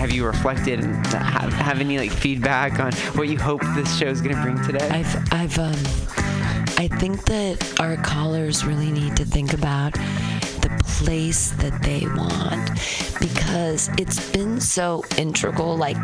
have you reflected and have, have any like feedback on what you hope this show is going to bring today? I've, I've, um, I think that our callers really need to think about the place that they want because it's been so integral. Like,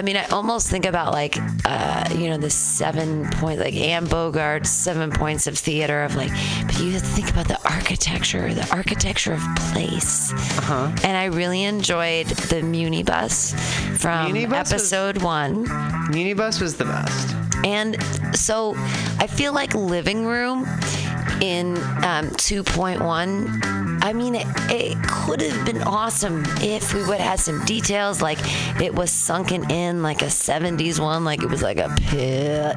I mean, I almost think about like, uh, you know, the seven point, like Anne Bogart's seven points of theater of like, but you have to think about the architecture, the architecture of place. Uh-huh. And I really enjoyed the Muni Bus from Munibus was- episode one. Minibus was the best. And so I feel like living room in um, 2.1. I mean, it, it could have been awesome if we would have had some details, like it was sunken in like a 70s one, like it was like a pit.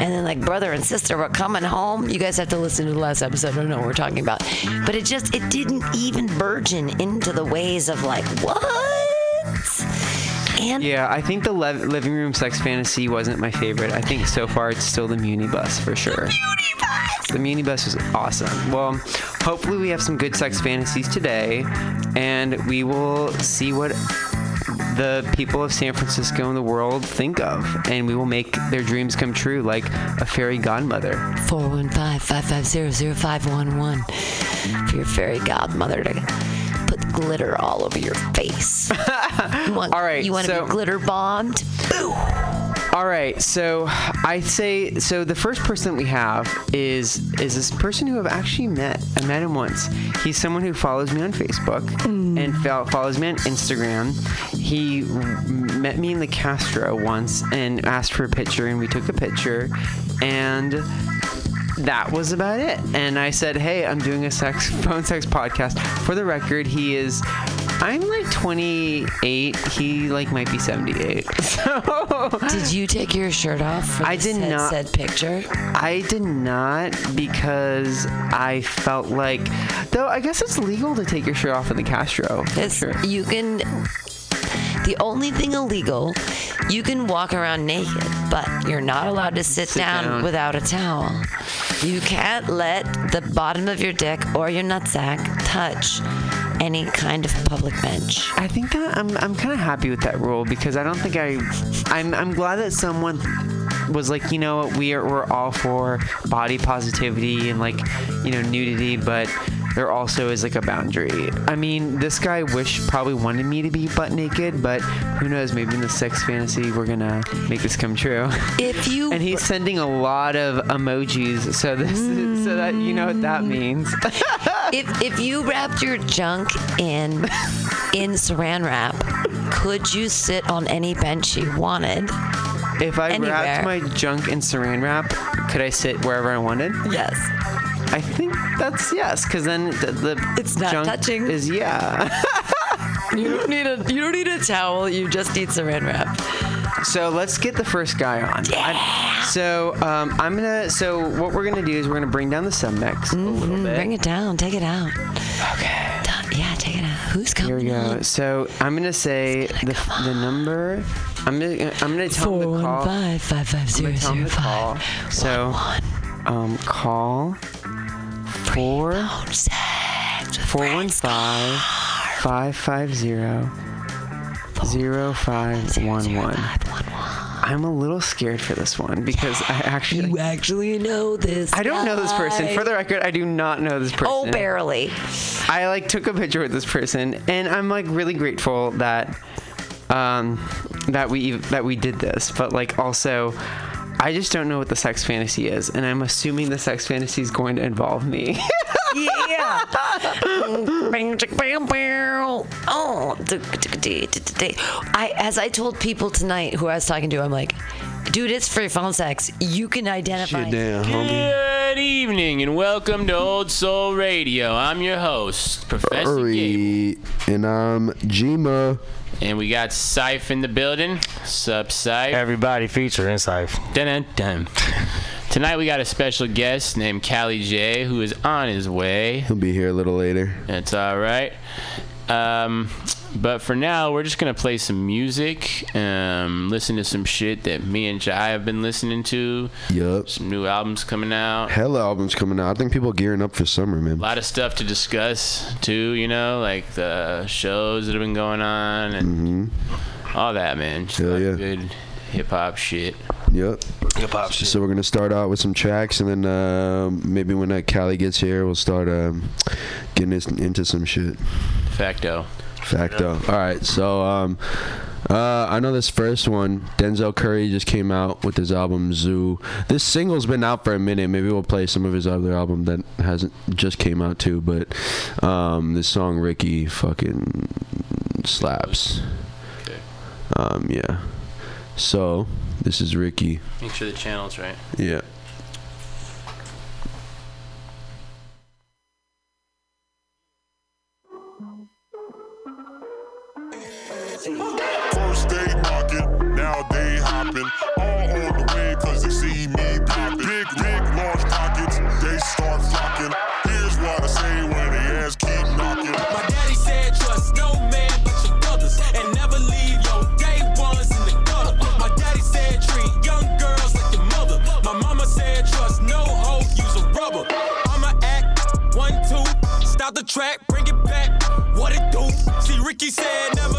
And then, like, brother and sister were coming home. You guys have to listen to the last episode. I don't know what we're talking about. But it just, it didn't even burgeon into the ways of like, what? Yeah, I think the lev- living room sex fantasy wasn't my favorite. I think so far it's still the Munibus for sure. The Munibus was awesome. Well, hopefully we have some good sex fantasies today, and we will see what the people of San Francisco and the world think of, and we will make their dreams come true, like a fairy godmother. 415-550-0511 for your fairy godmother to glitter all over your face. you want, All right, You want to so- be glitter bombed? All right, so I say so. The first person we have is is this person who I've actually met. I met him once. He's someone who follows me on Facebook hmm. and follows me on Instagram. He met me in the Castro once and asked for a picture, and we took a picture, and that was about it. And I said, "Hey, I'm doing a sex phone sex podcast." For the record, he is. I'm like 28. He like might be 78. So Did you take your shirt off for I did said, not. said picture? I did not because I felt like, though I guess it's legal to take your shirt off in the Castro. It's, sure. You can. The only thing illegal, you can walk around naked, but you're not allowed to sit, Sit down, down. without a towel. You can't let the bottom of your dick or your nutsack touch any kind of public bench. I think that I'm I'm kind of happy with that rule because I don't think I I'm I'm glad that someone was like you know what we are we're all for body positivity and like you know nudity but there also is like a boundary. I mean this guy wish probably wanted me to be butt naked but who knows maybe in the sex fantasy we're gonna make this come true. If you And he's sending a lot of emojis, so this is, so that you know what that mm. means. if if you wrapped your junk in in saran wrap, could you sit on any bench you wanted? if I Anywhere. wrapped my junk in saran wrap, could I sit wherever I wanted? Yes. I think that's yes, because then the, the It's not junk touching. is yeah. You don't need a you don't need a towel. You just need saran wrap. so let's get the first guy on. I- so um, I'm gonna. So what we're gonna do is we're gonna bring down the sub mix a little bit. Mm, Bring it down. Take it out. Okay. Yeah, take it out. Who's coming? Here we go. on? So I'm gonna say the, the number. I'm gonna I'm gonna tell Four him the call. five five five I'm gonna tell him zero the call. five. So One um, call four phone sex. with four one five five five zero zero five one one. 511. I'm a little scared for this one because I actually You actually know this. I don't know this person. For the record, I do not know this person. Oh, barely. I like took a picture with this person, and I'm like really grateful that um that we that we did this. But like also, I just don't know what the sex fantasy is, and I'm assuming the sex fantasy is going to involve me. Yeah. Bang, bam, bam. Oh, I as I told people tonight who I was talking to, I'm like, dude, it's free phone sex. You can identify. Shit down, homie. Good evening and welcome to Old Soul Radio. I'm your host, Professor Gabe. Hurry. And I'm Jima. And we got Syph in the building. Sup, Syph? Everybody feature inside. Dun, dun, dun. Tonight we got a special guest named Callie J, who is on his way. He'll be here a little later. That's all right. Um, but for now, we're just gonna play some music, um, listen to some shit that me and Jai have been listening to. Yup. Some new albums coming out. Hella albums coming out. I think people are gearing up for summer, man. A lot of stuff to discuss too. You know, like the shows that have been going on and all that, man. Just Mm-hmm. Hell a lot of yeah. Good hip hop shit. Yep. Hip hop shit. So we're gonna start out with some tracks, and then uh, maybe when that Cali gets here, we'll start um, getting into some shit. Facto. Facto. All right. So um, uh, I know this first one. Denzel Curry just came out with his album Zuu. This single's been out for a minute. Maybe we'll play some of his other album that hasn't just came out too. But um, this song Ricky fucking slaps. Okay. Um, yeah. So this is Ricky. Make sure the channel's right. Yeah. Track, bring it back. What it do? See Ricky said never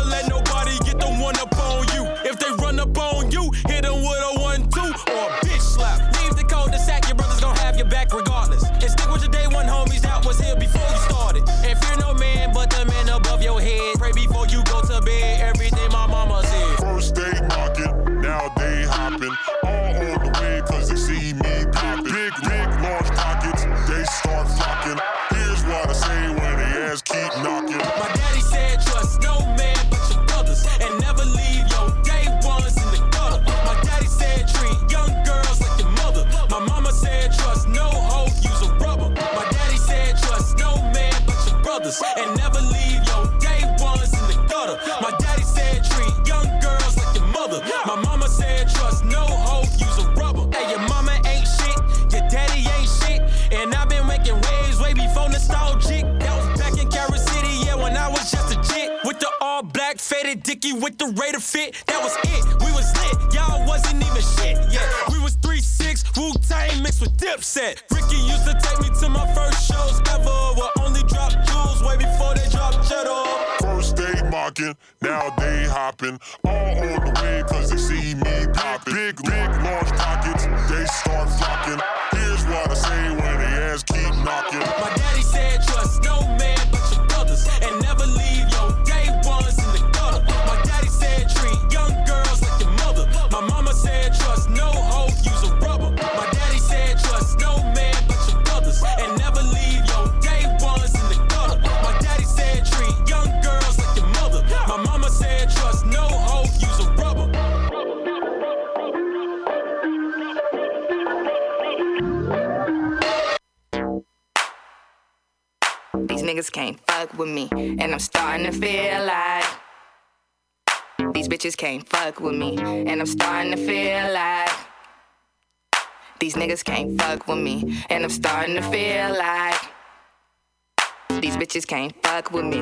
dicky with the Raider fit. That was it. We was lit, y'all wasn't even shit. Yeah, we was three six Wu Tang mixed with Dipset. Ricky used to take me to my first shows ever. Where only drop jewels way before they drop cheddar. First they mocking, now they hopping. All on the way cause they see me popping. Big, big, large pockets, they start flocking. Here's what I say when they ass keep knocking. My daddy said trust no man niggas can't fuck with me, and I'm starting to feel like these bitches can't fuck with me, and I'm starting to feel like these niggas can't fuck with me, and I'm starting to feel like these bitches can't fuck with me.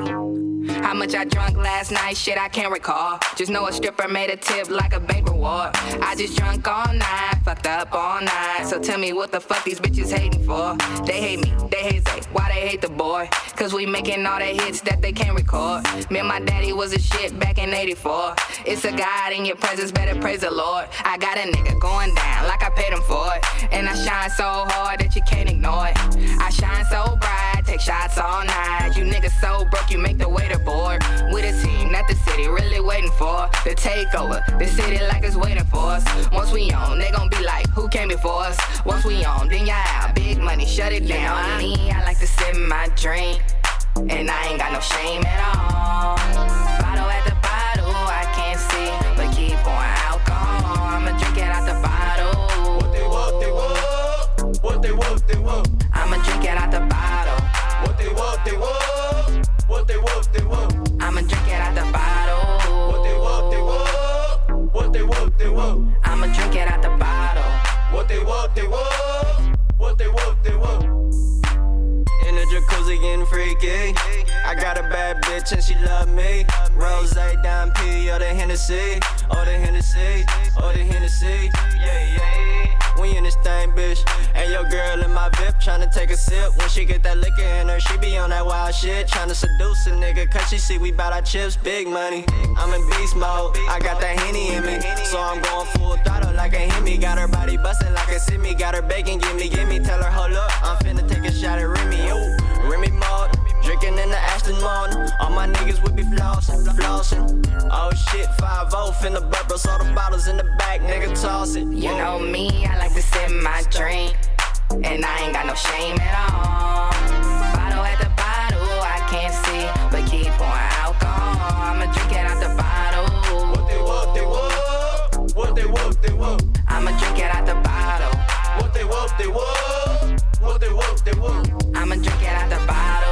How much I drunk last night, shit I can't recall. Just know a stripper made a tip like a bank reward. I just drunk all night, fucked up all night. So tell me what the fuck these bitches hating for? They hate me, they hate Zay. Why they hate the boy? Cause we making all the hits that they can't record. Me and my daddy was a shit back in 84. It's a God in your presence, better praise the Lord. I got a nigga going down like I paid him for it. And I shine so hard that you can't ignore it. I shine so bright, take shots all night. You niggas so broke, you make the waiter bored. With a team that the city really waiting for. The takeover, the city like it's waiting for us. Once we on, they gon' be like, who came before us? Once we on, then y'all out. Big money, shut it down. Me, I like to sip my drink. And I ain't got no shame at all. Bottle at the bottle, I can't see. But keep pouring alcohol. I'ma drink it out the bottle. What they want, they want. What they want, they want. I'ma drink it out the bottle. What they want, they want. What they want, they want. I'ma drink it out the bottle. What they want, they want. What they want, they want. I'ma drink it out the bottle. What they want, they want. What they want, they want. Jacuzzi getting freaky. I got a bad bitch and she love me. Rose, Dime P, or the Hennessy, or the Hennessy, or the Hennessy. Yeah, yeah. We in this thing, bitch. And your girl in my VIP tryna take a sip. When she get that liquor in her, she be on that wild shit. Tryna seduce a nigga, cause she see we bout our chips, big money. I'm in beast mode, I got that Henny in me. So I'm going full throttle like a Hemi. Got her body bustin' like a simi. Got her bacon, gimme, gimme. Tell her, hold up, I'm finna take a shot at Remy. Mode. Drinking in the Aston Martin. All my niggas would be flossing, flossing. Oh shit, 5 0 finna bubbles. All the bottles in the back, nigga, toss it. You know me, I like to sip my drink. And I ain't got no shame at all. Bottle at the bottle, I can't see, but keep pouring alcohol. I'ma drink it out the bottle. What they what, they what? What they what, they what? I'ma drink it out the bottle. What they what, they what? What they what, they what? I'ma drink it out the bottle.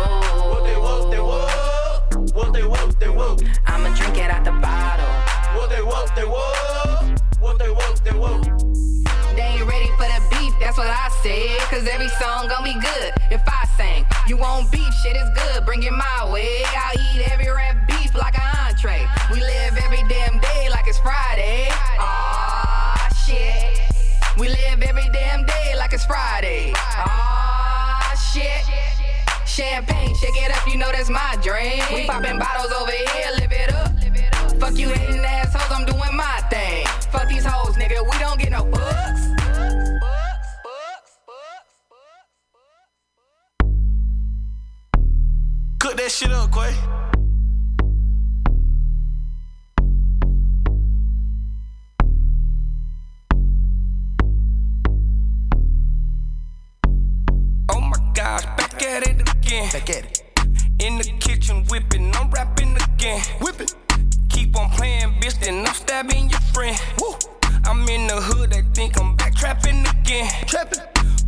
What they what? What they what, they what? I'ma drink it out the bottle. What they what, they what? What they what, they what? They ain't ready for the beef, that's what I said. Cause every song gon' be good if I sing. You want beef, shit is good, bring it my way. I'll eat every rap beef like an entree. We live every damn day like it's Friday. Aw, shit. We live every damn day like it's Friday. Aw. Champagne, shake it up, you know that's my drink. We popping bottles over here, live it up. Again. Back at it. In the kitchen whipping, I'm rapping again. Whipping. Keep on playing, bitch, then I'm stabbing your friend. Woo. I'm in the hood, they think I'm back trapping again. Trapping.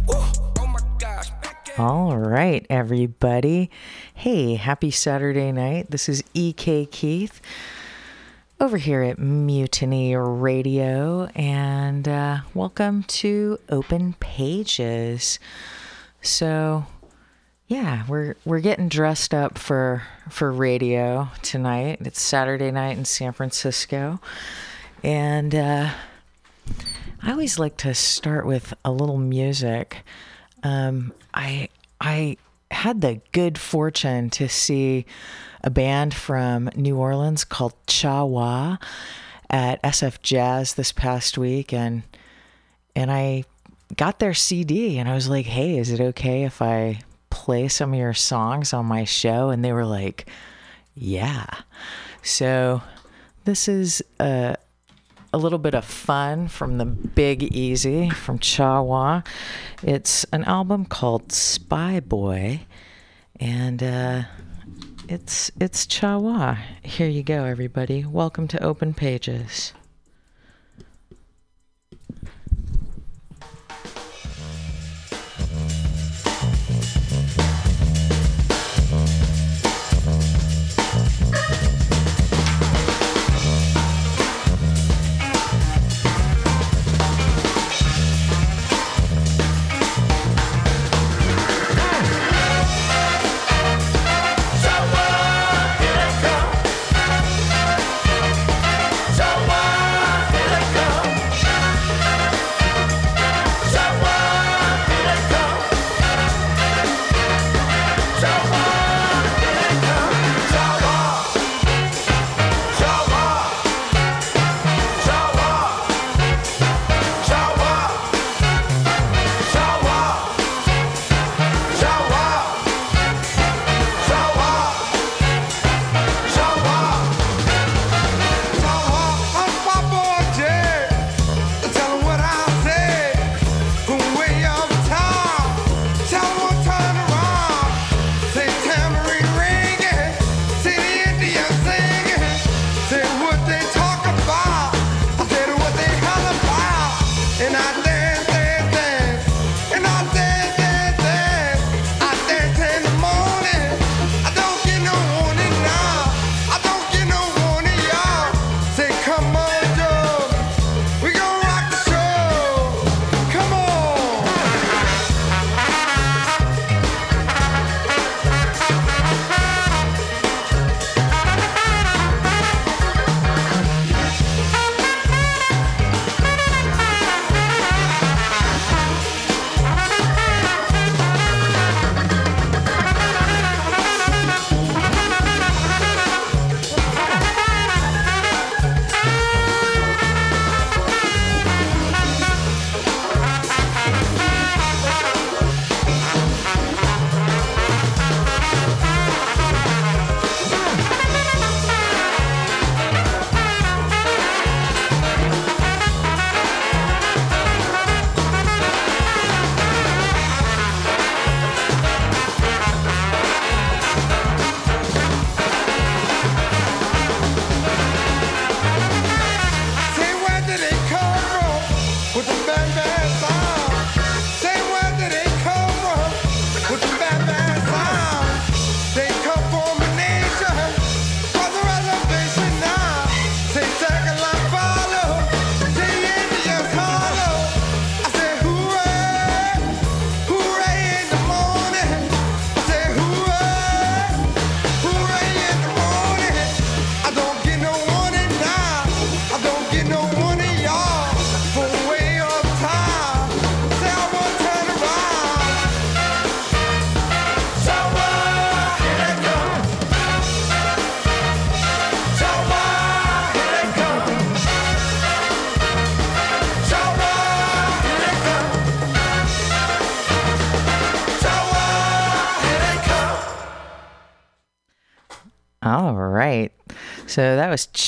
Woo. Oh my gosh, All right, everybody. Hey, happy Saturday night. This is EK Keith over here at Mutiny Radio, and uh, welcome to Open Pages. So, yeah, we're we're getting dressed up for for radio tonight. It's Saturday night in San Francisco, and uh, I always like to start with a little music. Um, I I had the good fortune to see a band from New Orleans called Cha Wa at SF Jazz this past week, and and I got their CD, and I was like, "Hey, is it okay if I play some of your songs on my show?" And they were like, "Yeah." So this is a a little bit of fun from the Big Easy from Cha Wa. It's an album called Spy Boy, and uh, it's it's Cha Wa. Here you go, everybody. Welcome to Open Pages.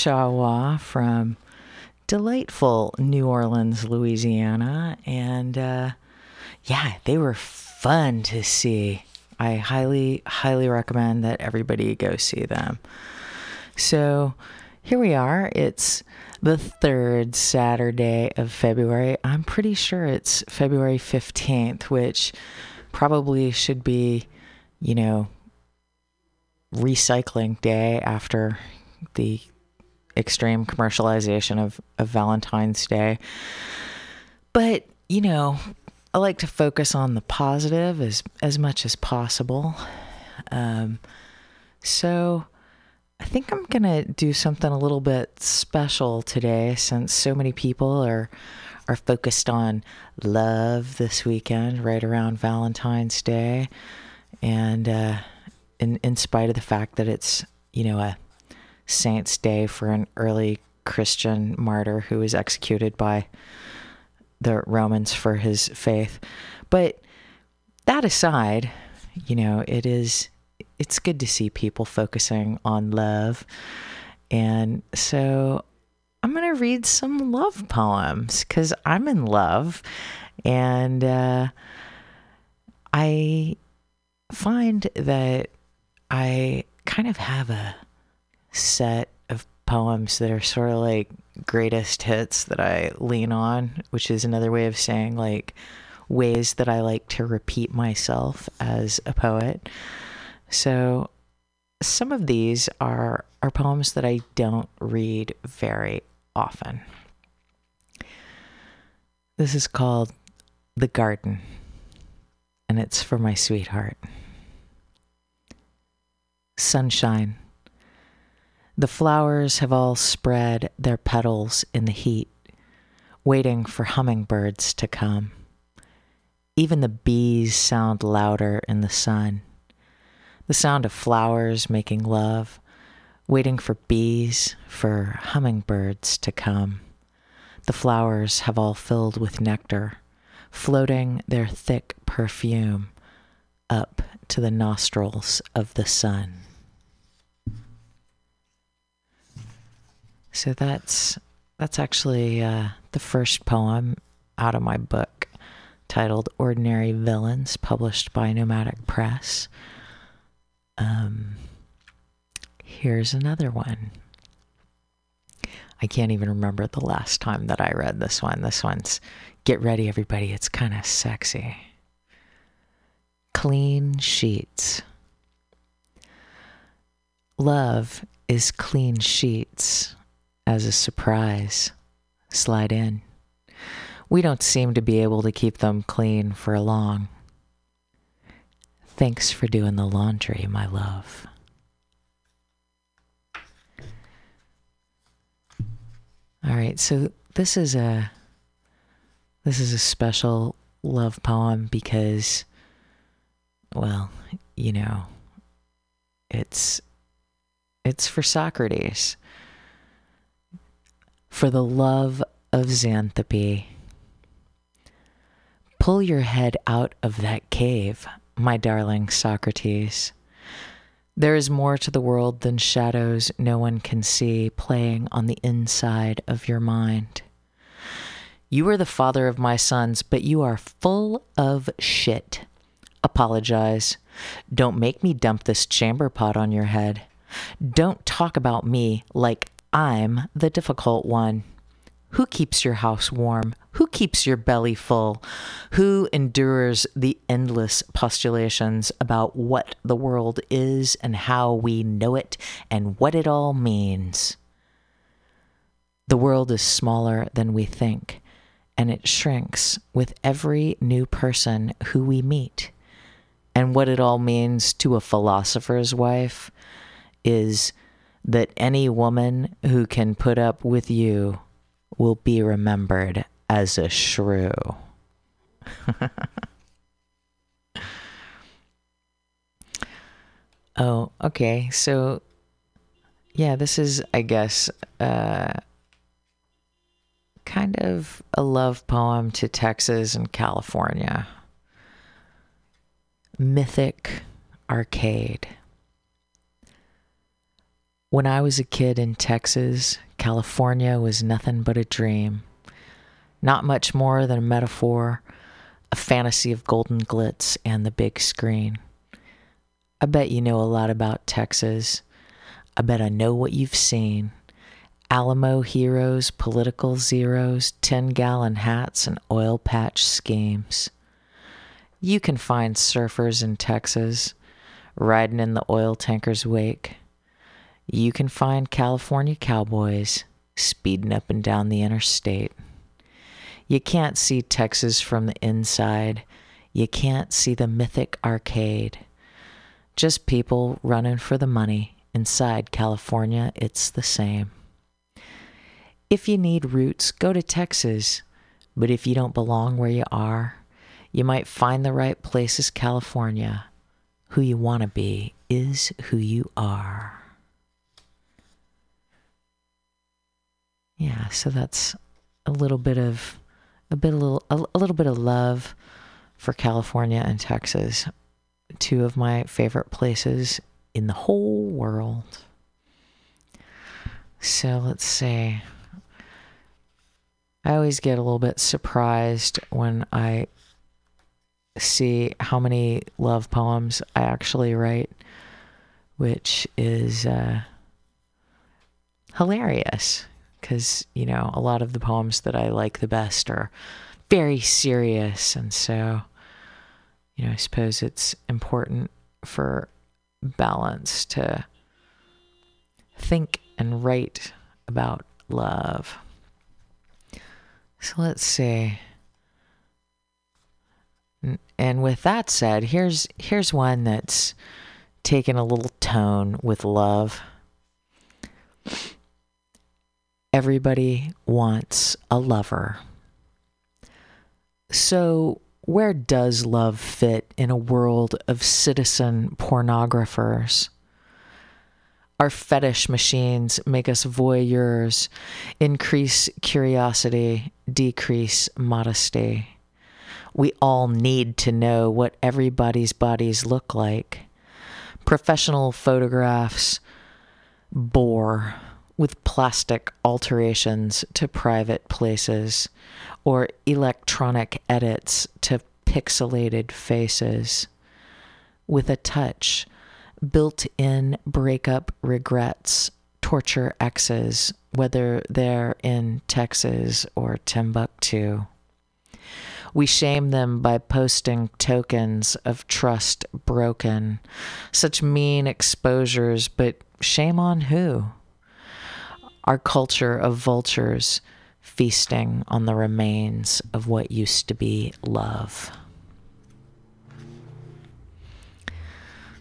Cha Wa from delightful New Orleans, Louisiana. And uh, yeah, they were fun to see. I highly, highly recommend that everybody go see them. So here we are. It's the third Saturday of February. I'm pretty sure it's February 15th, which probably should be, you know, recycling day after the extreme commercialization of, of Valentine's Day. But, you know, I like to focus on the positive as, as much as possible. Um, so I think I'm going to do something a little bit special today since so many people are are focused on love this weekend right around Valentine's Day and uh, in in spite of the fact that it's, you know, a saint's day for an early Christian martyr who was executed by the Romans for his faith. But that aside, you know, it is it's good to see people focusing on love. And so I'm going to read some love poems cuz I'm in love and uh, I find that I kind of have a set of poems that are sort of like greatest hits that I lean on, which is another way of saying like ways that I like to repeat myself as a poet. So some of these are are poems that I don't read very often. This is called The Garden, and it's for my sweetheart. Sunshine. The flowers have all spread their petals in the heat, waiting for hummingbirds to come. Even the bees sound louder in the sun. The sound of flowers making love, waiting for bees, for hummingbirds to come. The flowers have all filled with nectar, floating their thick perfume up to the nostrils of the sun. So that's that's actually uh, the first poem out of my book titled Ordinary Villains, published by Nomadic Press. Um, here's another one. I can't even remember the last time that I read this one. This one's, get ready, everybody, it's kind of sexy. Clean sheets. Love is clean sheets as a surprise. Slide in. We don't seem to be able to keep them clean for long. Thanks for doing the laundry, my love. All right, so this is a this is a special love poem because well, you know, it's it's for Socrates. For the love of Xanthippe. Pull your head out of that cave, my darling Socrates. There is more to the world than shadows no one can see playing on the inside of your mind. You are the father of my sons, but you are full of shit. Apologize. Don't make me dump this chamber pot on your head. Don't talk about me like I'm the difficult one. Who keeps your house warm? Who keeps your belly full? Who endures the endless postulations about what the world is and how we know it and what it all means? The world is smaller than we think, and it shrinks with every new person who we meet. And what it all means to a philosopher's wife is that any woman who can put up with you will be remembered as a shrew. oh, okay. So, yeah, this is, I guess, uh, kind of a love poem to Texas and California. Mythic Arcade. When I was a kid in Texas, California was nothing but a dream. Not much more than a metaphor, a fantasy of golden glitz and the big screen. I bet you know a lot about Texas. I bet I know what you've seen. Alamo heroes, political zeros, 10 gallon hats, and oil patch schemes. You can find surfers in Texas riding in the oil tanker's wake. You can find California cowboys speeding up and down the interstate. You can't see Texas from the inside. You can't see the mythic arcade. Just people running for the money. Inside California, it's the same. If you need roots, go to Texas. But if you don't belong where you are, you might find the right place as California. Who you want to be is who you are. Yeah, so that's a little bit of a bit a little a, a little bit of love for California and Texas, two of my favorite places in the whole world. So let's see. I always get a little bit surprised when I see how many love poems I actually write, which is uh, hilarious because, you know, a lot of the poems that I like the best are very serious. And so, you know, I suppose it's important for balance to think and write about love. So let's see. And with that said, here's here's one that's taken a little tone with love. Everybody wants a lover. So, where does love fit in a world of citizen pornographers? Our fetish machines make us voyeurs, increase curiosity, decrease modesty. We all need to know what everybody's bodies look like. Professional photographs bore with plastic alterations to private places or electronic edits to pixelated faces. With a touch, built in breakup regrets, torture exes, whether they're in Texas or Timbuktu. We shame them by posting tokens of trust broken. Such mean exposures, but shame on who? Our culture of vultures feasting on the remains of what used to be love.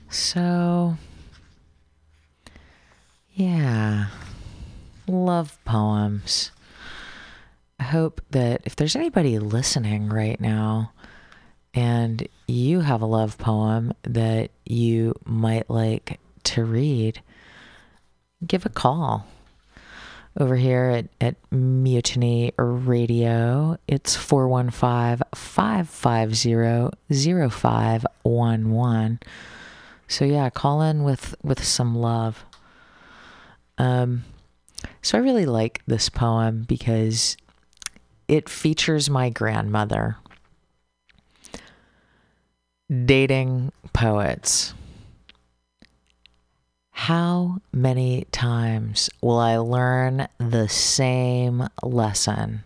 So, yeah, love poems. I hope that if there's anybody listening right now and you have a love poem that you might like to read, give a call over here at, at Mutiny Radio. It's 415 550 0511. So yeah, call in with with some love. Um, so I really like this poem because it features my grandmother dating poets. How many times will I learn the same lesson?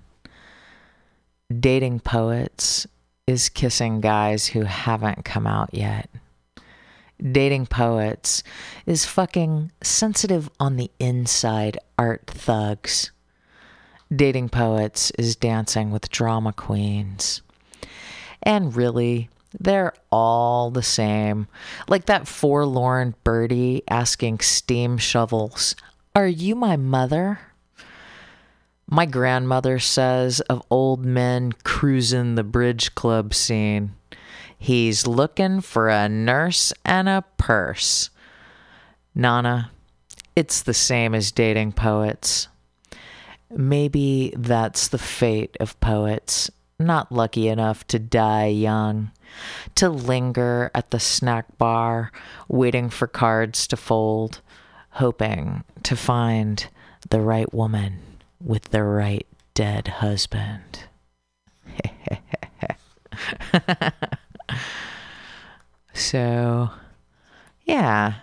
Dating poets is kissing guys who haven't come out yet dating poets is fucking sensitive on the inside art thugs. Dating poets is dancing with drama queens. And really, they're all the same. Like that forlorn birdie asking steam shovels, Are you my mother? My grandmother says of old men cruising the bridge club scene. He's looking for a nurse and a purse. Nana, it's the same as dating poets. Maybe that's the fate of poets, not lucky enough to die young, to linger at the snack bar, waiting for cards to fold, hoping to find the right woman with the right dead husband. so, yeah,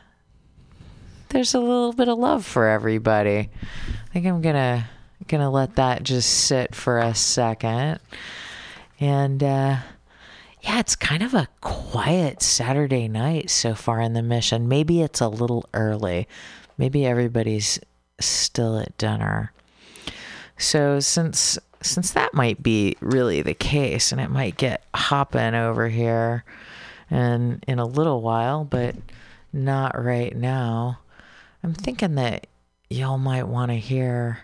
there's a little bit of love for everybody. I think I'm gonna gonna let that just sit for a second, and uh, yeah, it's kind of a quiet Saturday night so far in the mission. Maybe it's a little early. Maybe everybody's still at dinner. So since since that might be really the case, and it might get hopping over here, and in a little while, but not right now. I'm thinking that y'all might want to hear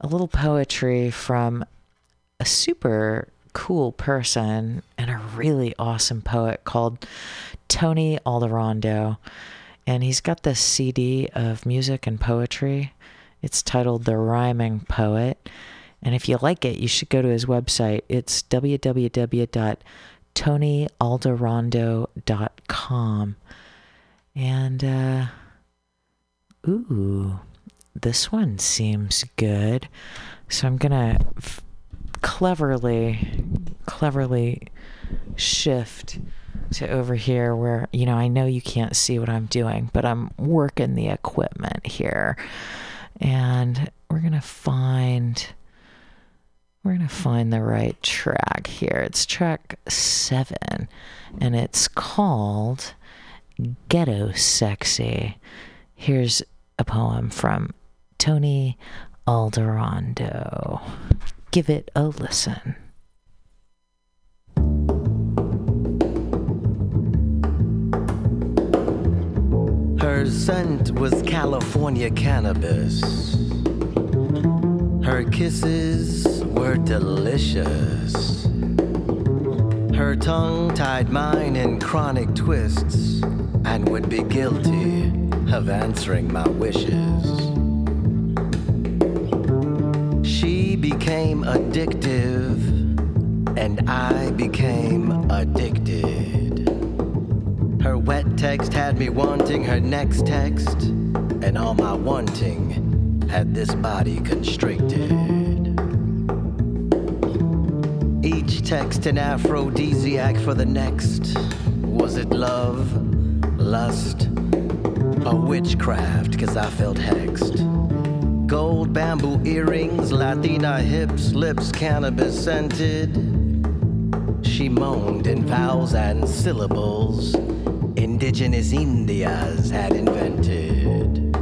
a little poetry from a super cool person and a really awesome poet called Tony Alderondo. And he's got this CD of music and poetry. It's titled The Rhyming Poet. And if you like it, you should go to his website. It's www.tonyalderondo.com. And, uh, ooh, this one seems good. So I'm going to f- cleverly, cleverly shift to over here where, you know, I know you can't see what I'm doing, but I'm working the equipment here. And we're going to find we're going to find the right track here. It's track 7 and it's called Ghetto Sexy. Here's a poem from Tony Alderondo. Give it a listen. Her scent was California cannabis. Her kisses were delicious. Her tongue tied mine in chronic twists and would be guilty of answering my wishes. She became addictive, and I became addicted. Her wet text had me wanting her next text, and all my wanting had this body constricted. Each text an aphrodisiac for the next. Was it love, lust, or witchcraft? Cause I felt hexed. Gold bamboo earrings, Latina hips, lips cannabis scented. She moaned in vowels and syllables indigenous Indias had invented.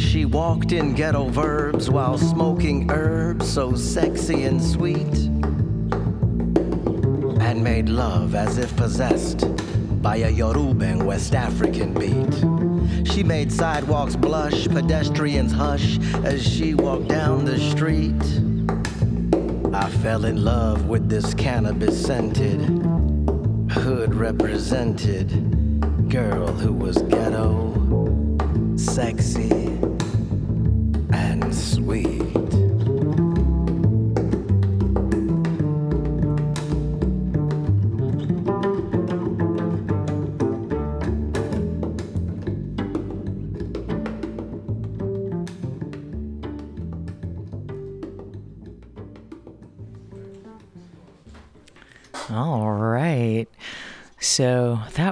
She walked in ghetto verbs while smoking herbs so sexy and sweet, and made love as if possessed by a Yoruban West African beat. She made sidewalks blush, pedestrians hush as she walked down the street. I fell in love with this cannabis scented, hood represented girl who was ghetto, sexy, and sweet.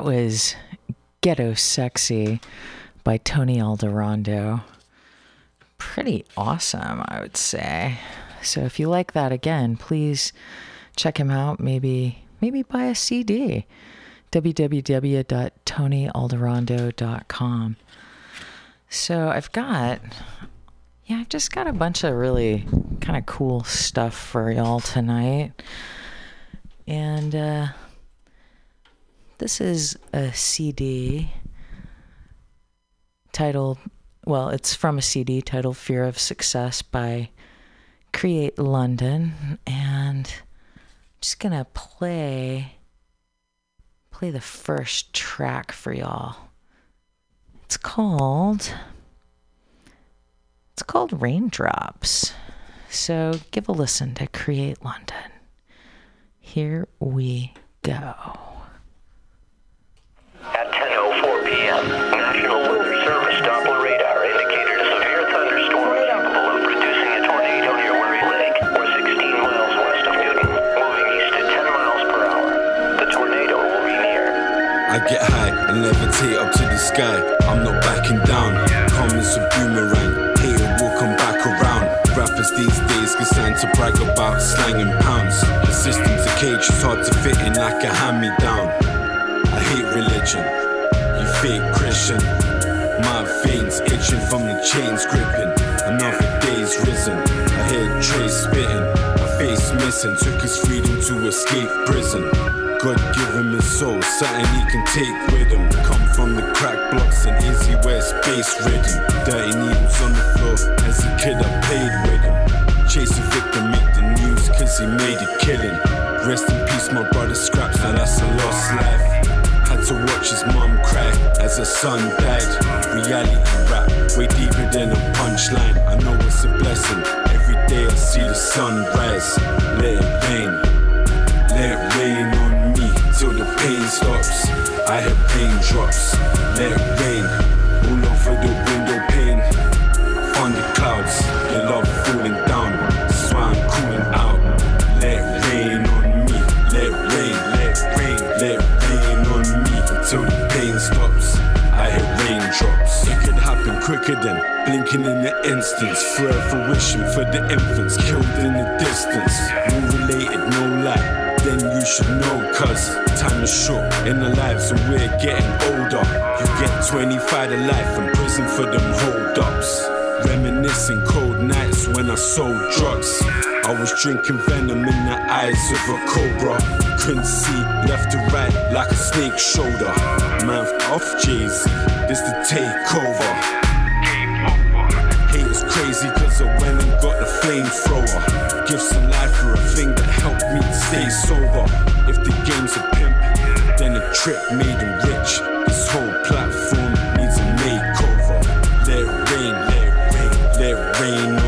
Was Ghetto Sexy by Tony Alderondo. Pretty awesome, I would say. So if you like that again, please check him out. Maybe maybe buy a CD. www.tonyalderondo.com. So I've got yeah, I've just got a bunch of really kind of cool stuff for y'all tonight. And uh, this is a CD titled, well, it's from a CD titled Fear of Success by Cre8 London. And I'm just going to play play the first track for y'all. It's called It's called Raindrops. So give a listen to Cre8 London. Here we go. At 10.04 p.m., National Weather Service Doppler radar indicated a severe thunderstorm capable of producing a tornado near Weary Lake, or 16 miles west of Newton, moving east at 10 miles per hour. The tornado will be near. I get high and levitate up to the sky. I'm not backing down. Comments a boomerang. Hater will come back around. Rappers these days get signed to brag about slanging pounds. The system's a cage, it's hard to fit in like a hand-me-down hate religion. You fake Christian. My veins itching from the chains gripping. Another day's risen. I hear Trey spitting. My face missing. Took his freedom to escape prison. God give him his soul, something he can take with him. Come from the crack blocks and Izzy West bass ridden. Dirty needles on the floor. As a kid, I played with him. Chase a victim, make the news, cause he made a killing. Rest in peace, my brother Scraps, now that's a lost life. To watch his mum cry as her son died. Reality rap, way deeper than a punchline. I know it's a blessing. Every day I see the sun rise. Let it rain, let it rain on me till the pain stops. I have raindrops, let it rain all over the quicker than blinking in the instance. Forever fruition for the infants killed in the distance. No related, no lie. Then you should know, cuz time is short in the lives and we're getting older. You get 25 to life in prison for them hold ups. Reminiscing cold nights when I sold drugs. I was drinking venom in the eyes of a cobra. Couldn't see left to right like a snake shoulder. Mouth off G's, this the takeover. Crazy cause I went and got the flamethrower. Give some life for a thing that helped me stay sober. If the game's a pimp, then the trip made him rich. This whole platform needs a makeover. Let it rain, let it rain, let it rain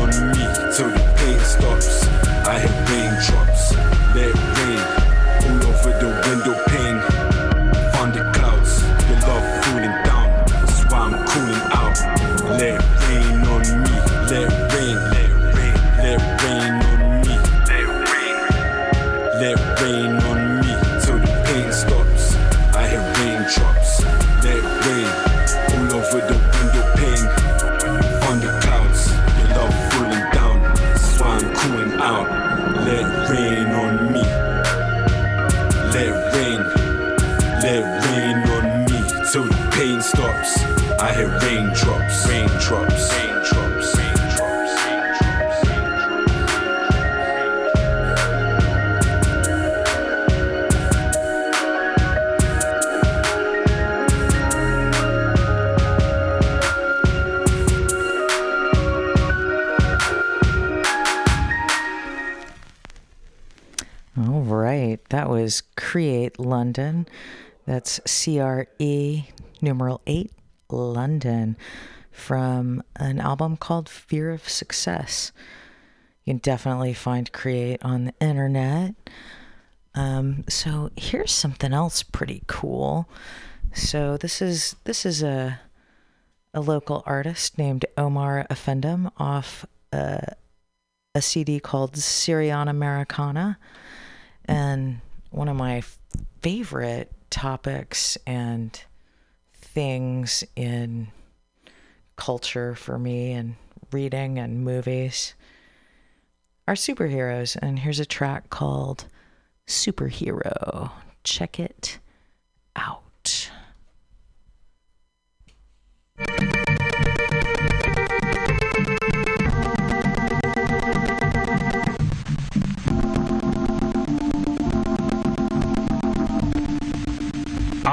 That's C R E numeral 8 London from an album called Fear of Success. You can definitely find Cre8 on the internet. Um, so here's something else pretty cool. So this is this is a a local artist named Omar Offendum off a, a CD called Syrian Americana. And one of my favorite topics and things in culture for me and reading and movies are superheroes. And here's a track called Superhero. Check it out.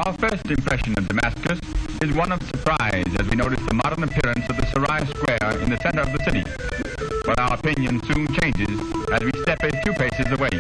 Our first impression of Damascus is one of surprise as we notice the modern appearance of the Sarai Square in the center of the city. But our opinion soon changes as we step a few paces away.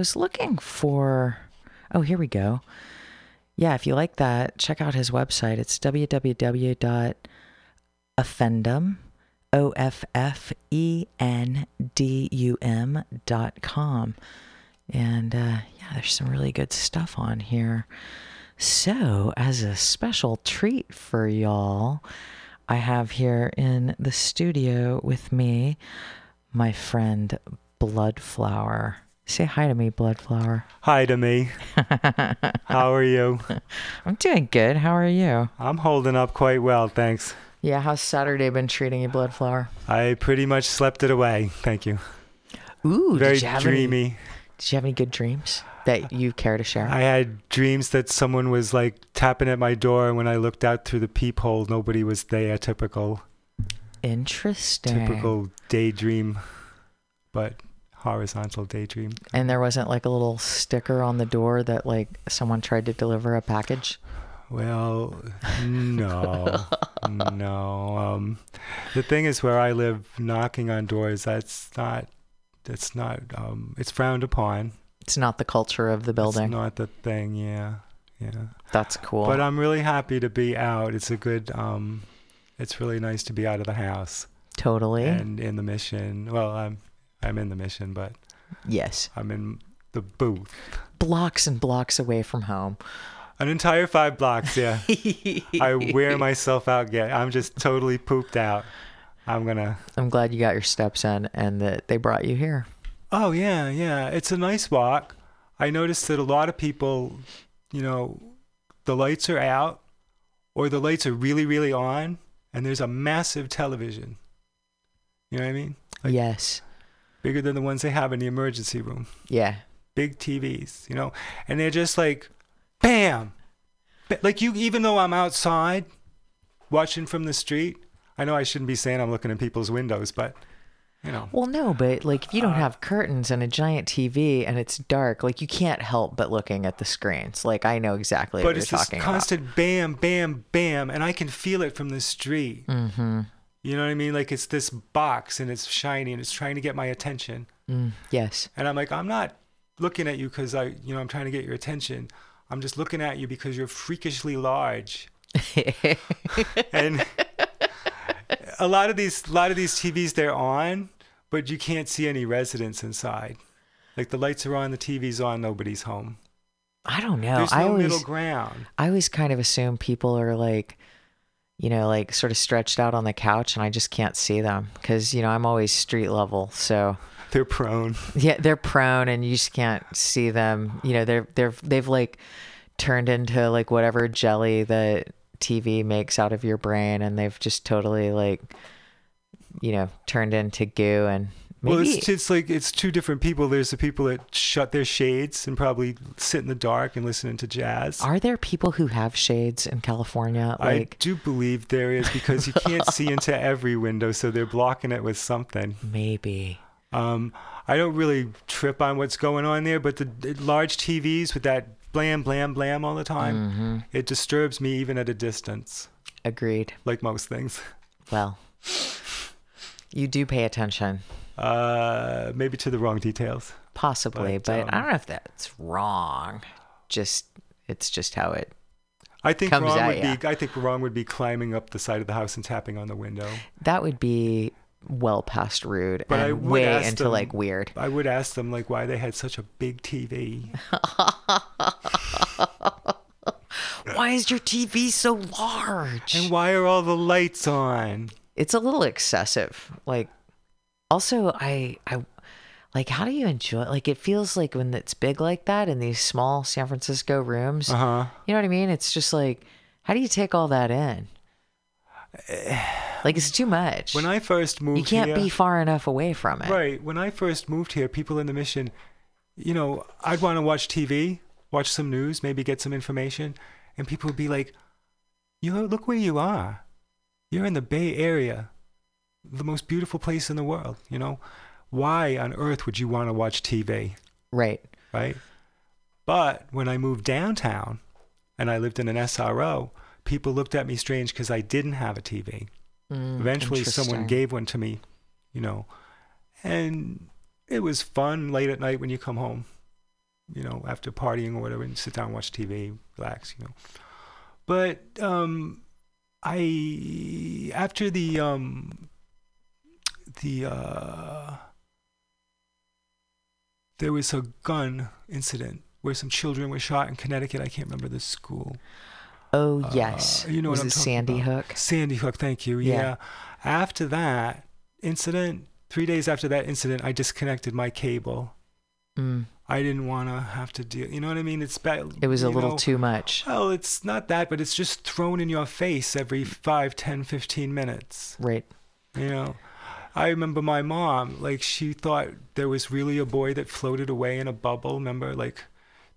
was looking for. Oh, here we go. Yeah, if you like that, check out his website. It's www.offendum, O F F E N D U M dot com. And uh, yeah, there's some really good stuff on here. So, as a special treat for y'all, I have here in the studio with me my friend Bloodflower. Say hi to me, Bloodflower. Hi to me. How are you? I'm doing good. How are you? I'm holding up quite well, thanks. Yeah, how's Saturday been treating you, Bloodflower? I pretty much slept it away. Thank you. Ooh, very did you dreamy. Any, did you have any good dreams that you care to share? I had dreams that someone was like tapping at my door, and when I looked out through the peephole, nobody was there. Typical. Interesting. Typical daydream, but horizontal daydream. And there wasn't like a little sticker on the door that like someone tried to deliver a package? Well, no, no. Um, the thing is, where I live, knocking on doors, that's not, that's not, um, it's frowned upon. It's not the culture of the building. It's not the thing, yeah, yeah. That's cool. But I'm really happy to be out. It's a good, um, it's really nice to be out of the house. Totally. And in the mission. Well, I'm I'm in the mission, but yes, I'm in the booth. Blocks and blocks away from home. An entire five blocks, yeah. I wear myself out. Yeah, I'm just totally pooped out. I'm gonna. I'm glad you got your steps in and that they brought you here. Oh yeah, yeah. It's a nice walk. I noticed that a lot of people, you know, the lights are out, or the lights are really, really on, and there's a massive television. You know what I mean? Like, yes. Bigger than the ones they have in the emergency room. Yeah. Big TVs, you know, and they're just like, bam, like you. Even though I'm outside, watching from the street, I know I shouldn't be saying I'm looking in people's windows, but you know. Well, no, but like if you Uh, don't have curtains and a giant TV and it's dark, like you can't help but looking at the screens. Like I know exactly but what you're it's this talking constant bam, bam, bam, and I can feel it from the street. Mm-hmm. You know what I mean? Like it's this box and it's shiny and it's trying to get my attention. Mm, yes. And I'm like, I'm not looking at you because I, you know, I'm trying to get your attention. I'm just looking at you because you're freakishly large. and a lot of these, a lot of these TVs, they're on, but you can't see any residents inside. Like the lights are on, the TV's on, nobody's home. I don't know. There's I no always, middle ground. I always kind of assume people are like, you know, like sort of stretched out on the couch, and I just can't see them because you know I'm always street level, so They're prone. yeah, they're prone, and you just can't see them. You know, they're they're they've like turned into like whatever jelly that TV makes out of your brain, and they've just totally like, you know, turned into goo and. Maybe, Well, it's, it's like it's two different people. There's the people that shut their shades and probably sit in the dark and listening to jazz. Are there people who have shades in California? I do believe there is because you can't see into every window, so they're blocking it with something. maybe. Um, I don't really trip on what's going on there, but the, the large TVs with that blam, blam, blam all the time, Mhm. it disturbs me even at a distance, Agreed. like most things. Well, you do pay attention, Uh, maybe to the wrong details. possibly, But, but, um, I don't know if that's wrong. Just it's just how it. I think Comes wrong would ya. be. I think wrong would be climbing up the side of the house and tapping on the window. That would be well past rude But and way into them- like weird. I would ask them like why they had such a big TV. Why is your TV so large? And why are all the lights on? It's a little excessive. Like, also, I I like how do you enjoy? Like, it feels like when it's big like that in these small San Francisco rooms. Uh huh. You know what I mean? It's just like, how do you take all that in? Like, it's too much. When I first moved you can't here, be far enough away from it. Right. When I first moved here, people in the mission, you know, I'd want to watch TV, watch some news, maybe get some information, and people would be like, "You know, look where you are. You're in the Bay Area, the most beautiful place in the world. You know, why on earth would you want to watch TV?" Right. Right. But when I moved downtown, and I lived in an SRO, people looked at me strange because I didn't have a TV. Mm, Eventually, someone gave one to me, you know, and it was fun late at night when you come home, you know, after partying or whatever, and sit down and watch TV, relax, you know. But um, I after the um, the uh, there was a gun incident where some children were shot in Connecticut. I can't remember the school. Oh Uh, yes. you know Was what I'm it talking Sandy about. Hook? Sandy Hook, thank you. Yeah. Yeah. After that incident, three days after that incident, I disconnected my cable. Mm. I didn't want to have to deal. You know what I mean? It's bad. It was a little know, too much. Well, it's not that, but it's just thrown in your face every five, ten, fifteen minutes. Right. You know, I remember my mom, like, she thought there was really a boy that floated away in a bubble. Remember, like,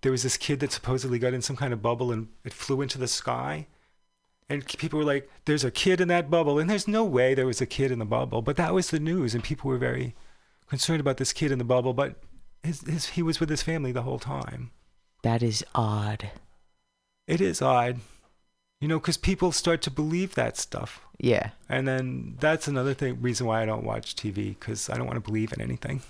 there was this kid that supposedly got in some kind of bubble and it flew into the sky. And people were like, there's a kid in that bubble. And there's no way there was a kid in the bubble. But that was the news. And people were very concerned about this kid in the bubble. But his, his, he was with his family the whole time. That is odd. It is odd. You know, because people start to believe that stuff. Yeah. And then that's another thing, reason why I don't watch TV, because I don't want to believe in anything.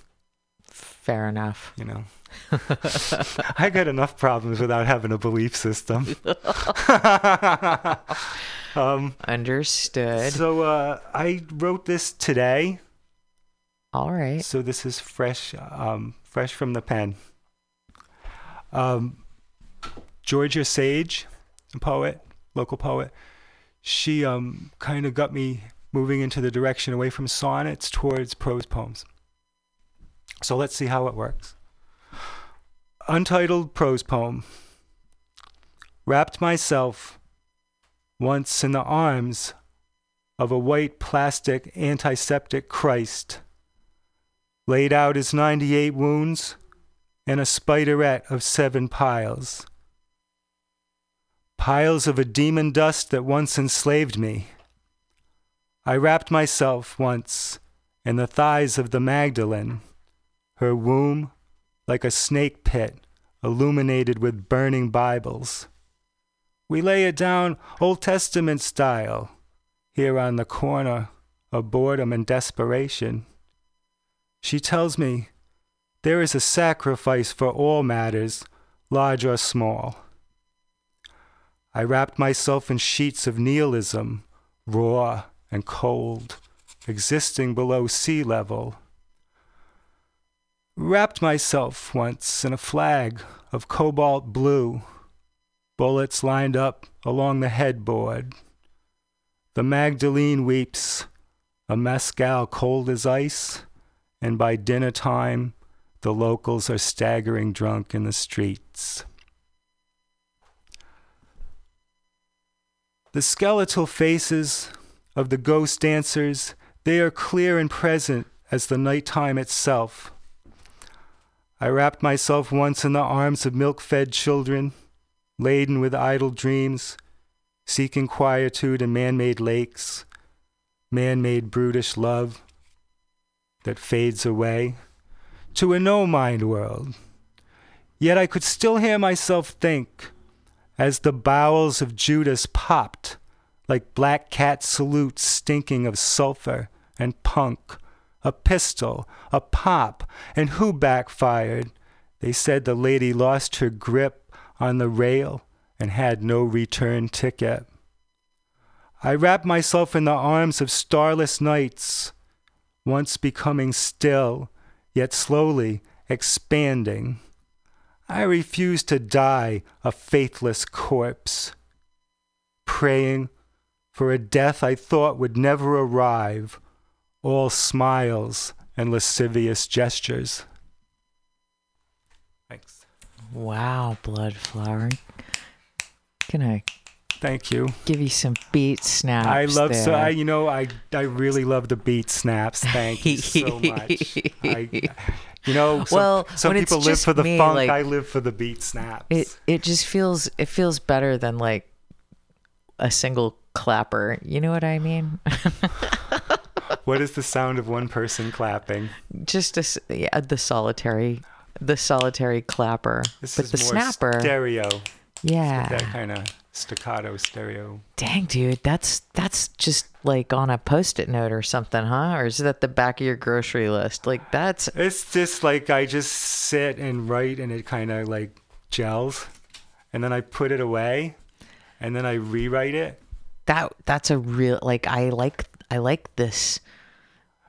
Fair enough. You know, I got enough problems without having a belief system. um, Understood. so uh, I wrote this today. All right. So this is fresh, um, fresh from the pen. Um, Georgia Sage, a poet, local poet. She um, kind of got me moving into the direction away from sonnets towards prose poems. So let's see how it works. Untitled prose poem. Wrapped myself once in the arms of a white plastic antiseptic Christ, laid out his 98 wounds and a spiderette of seven piles. Piles of a demon dust that once enslaved me. I wrapped myself once in the thighs of the Magdalene, her womb like a snake pit illuminated with burning Bibles. We lay it down Old Testament style here on the corner of boredom and desperation. She tells me there is a sacrifice for all matters, large or small. I wrapped myself in sheets of nihilism, raw and cold, existing below sea level. Wrapped myself once in a flag of cobalt blue, bullets lined up along the headboard. The Magdalene weeps, a mescal cold as ice, and by dinner time, the locals are staggering drunk in the streets. The skeletal faces of the ghost dancers, they are clear and present as the nighttime itself. I wrapped myself once in the arms of milk fed children, laden with idle dreams, seeking quietude in man made lakes, man made brutish love that fades away to a no mind world. Yet I could still hear myself think as the bowels of Judas popped like black cat salutes stinking of sulfur and punk, a pistol, a pop, and who backfired? They said the lady lost her grip on the rail and had no return ticket. I wrapped myself in the arms of starless nights, once becoming still, yet slowly expanding. I refused to die a faithless corpse, praying for a death I thought would never arrive, all smiles and lascivious gestures. Thanks. Wow, Bloodflower. Can I Thank you. give you some beat snaps? I love so? I you know I I really love the beat snaps. Thank you so much. I, you know, some, Well, some people live for the me, funk. like- I live for the beat snaps. It it just feels it feels better than like a single clapper. You know what I mean? what is the sound of one person clapping? just a yeah, the solitary the solitary clapper, This but is the more snapper. stereo. Yeah. that kind of staccato stereo. Dang, dude, that's that's just like on a post-it note or something, huh? Or is it at the back of your grocery list? Like that's It's just like I just sit and write, and it kind of like gels, and then I put it away, and then I rewrite it. that that's a real like I like I like this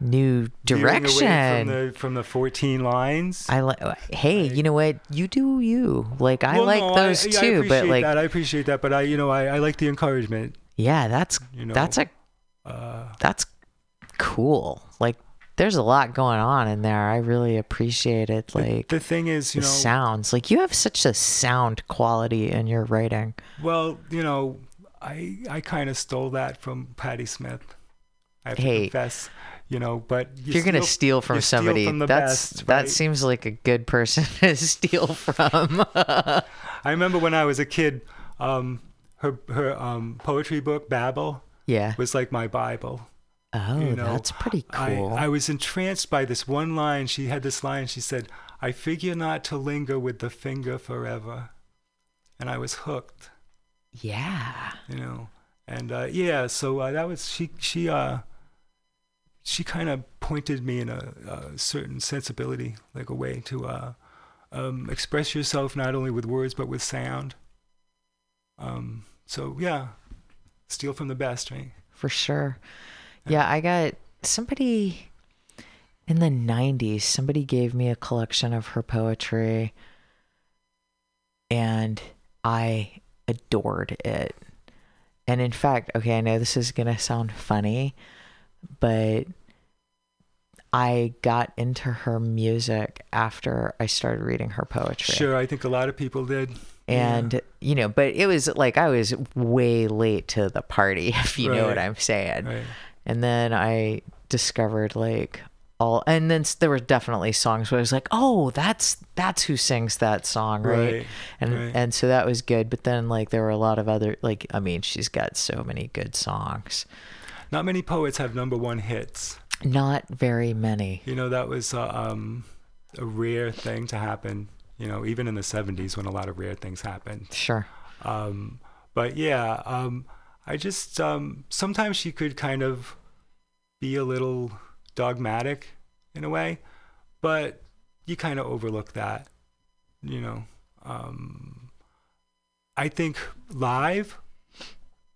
new direction. from the from the 14 lines. I like. Hey, you know what? You do you. Like I Well, like no, those I too, but like that. I appreciate that, but I, you know, I, I like the encouragement. yeah, that's You know, that's a uh, that's cool. Like there's a lot going on in there. I really appreciate it. Like the thing is, you the know, sounds. Like you have such a sound quality in your writing. well, you know, I I kind of stole that from Patti Smith. I have Hey. to confess, you know, but you if you're gonna steal from you steal somebody, from that's best, that right? seems like a good person to steal from. I remember when I was a kid, um, her her um, poetry book Babel yeah. was like my Bible. Oh, you know, that's pretty I, cool. I was entranced by this one line. She had this line. She said, "I figure not to linger with the finger forever," and I was hooked. yeah. You know, and uh, yeah, so uh, that was she. She uh, she kind of pointed me in a, a certain sensibility, like a way to uh, um, express yourself not only with words but with sound. Um, so yeah, steal from the best, right? for sure. Yeah, I got somebody in the 90s, somebody gave me a collection of her poetry and I adored it. And in fact, okay, I know this is going to sound funny, but I got into her music after I started reading her poetry. Sure, I think a lot of people did. And, you know, but it was like I was way late to the party, if you know what I'm saying. Right. And then I discovered like all, and then there were definitely songs where I was like, oh, that's that's who sings that song, right? Right, And right. and so that was good. But then like there were a lot of other like I mean, she's got so many good songs. Not many poets have number one hits. Not very many. You know, that was uh, um, a rare thing to happen. You know, even in the '70s when a lot of rare things happened. Sure. Um, but yeah, um, I just um, sometimes she could kind of be a little dogmatic in a way, but you kind of overlook that. You know, um, I think live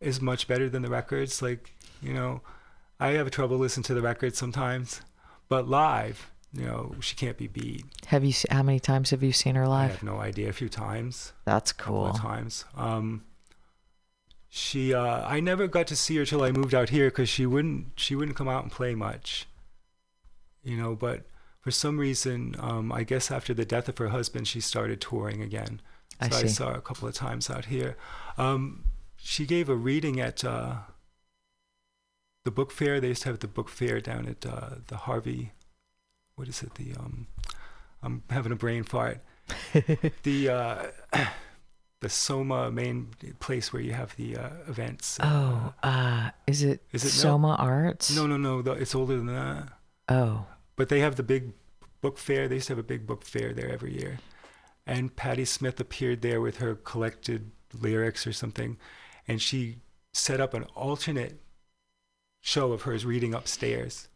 is much better than the records. Like, you know, I have trouble listening to the records sometimes, but live, you know, she can't be beat. Have you how many times have you seen her live? I have no idea. A few times. That's couple of cool. times. Um, she, uh, I never got to see her till I moved out here because she wouldn't, she wouldn't come out and play much. You know, but for some reason, um, I guess after the death of her husband, she started touring again. I So I, see. saw her a couple of times out here. Um, she gave a reading at uh, the book fair. They used to have the book fair down at uh, the Harvey. What is it? The um, I'm having a brain fart. the uh, the Soma main place where you have the uh, events. Oh, uh, is it Is it no- SOMArts? No, no, no. The, it's older than that. Oh, But they have the big book fair. They used to have a big book fair there every year. And Patti Smith appeared there with her collected lyrics or something. And she set up an alternate show of hers reading upstairs.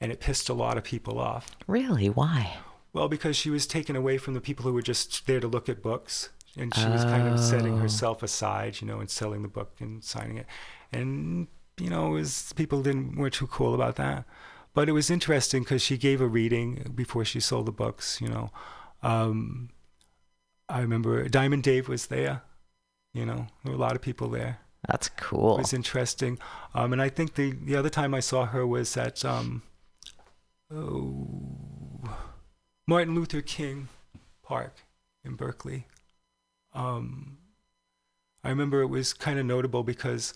And it pissed a lot of people off. really? Why? Well, because she was taken away from the people who were just there to look at books. And she was kind of setting Oh. herself aside, you know, and selling the book and signing it. And, you know, it was, people didn't weren't too cool about that. But it was interesting because she gave a reading before she sold the books, you know. Um, I remember Diamond Dave was there, you know, there were a lot of people there. That's cool. It was interesting. Um, and I think the, the other time I saw her was at um, oh, Martin Luther King Park in Berkeley. Um, I remember it was kind of notable because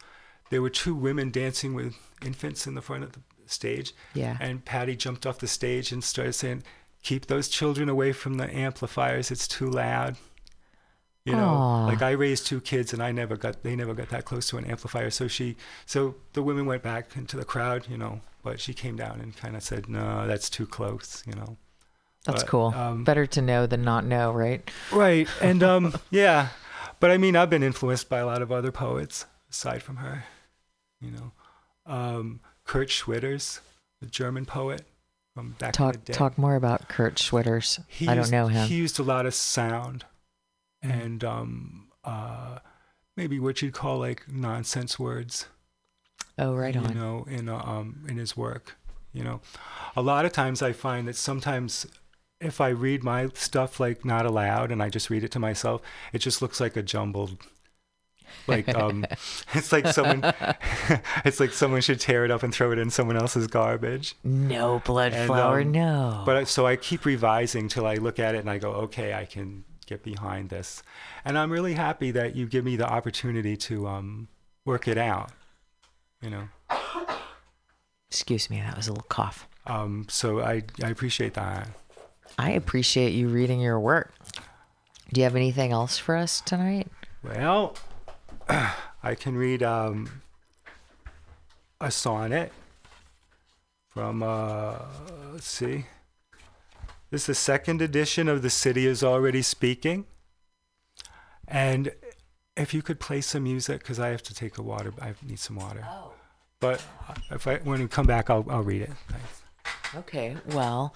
there were two women dancing with infants in the front of the stage. Yeah. And Patti jumped off the stage and started saying, Keep those children away from the amplifiers. It's too loud. You know, Aw. like I raised two kids and I never got, they never got that close to an amplifier. So she, so the women went back into the crowd, you know, but she came down and kind of said, no, that's too close, you know. That's But, cool. um, Better to know than not know, right? Right. And um, yeah, but I mean, I've been influenced by a lot of other poets aside from her. You know, um, Kurt Schwitters, the German poet from back in Talk the day. talk more about Kurt Schwitters. He I don't know him. He used a lot of sound. And um, uh, maybe what you'd call like nonsense words. oh, right you on. You know, in uh, um in his work. You know, a lot of times I find that sometimes if I read my stuff like not aloud and I just read it to myself, it just looks like a jumbled. Like um, it's like someone, it's like someone should tear it up and throw it in someone else's garbage. No blood And, flower, um, no. But I- so I keep revising till I look at it and I go, okay, I can get behind this, and I'm really happy that you give me the opportunity to um, work it out. You know. Excuse me, that was a little cough. Um, so I I appreciate that. I appreciate you reading your work. Do you have anything else for us tonight? Well, I can read um, a sonnet from uh, let's see. This is the second edition of The City is Already Speaking. And if you could play some music, because I have to take a water, I need some water. Oh. But if I when we come back, I'll I'll read it. Thanks. Okay, well,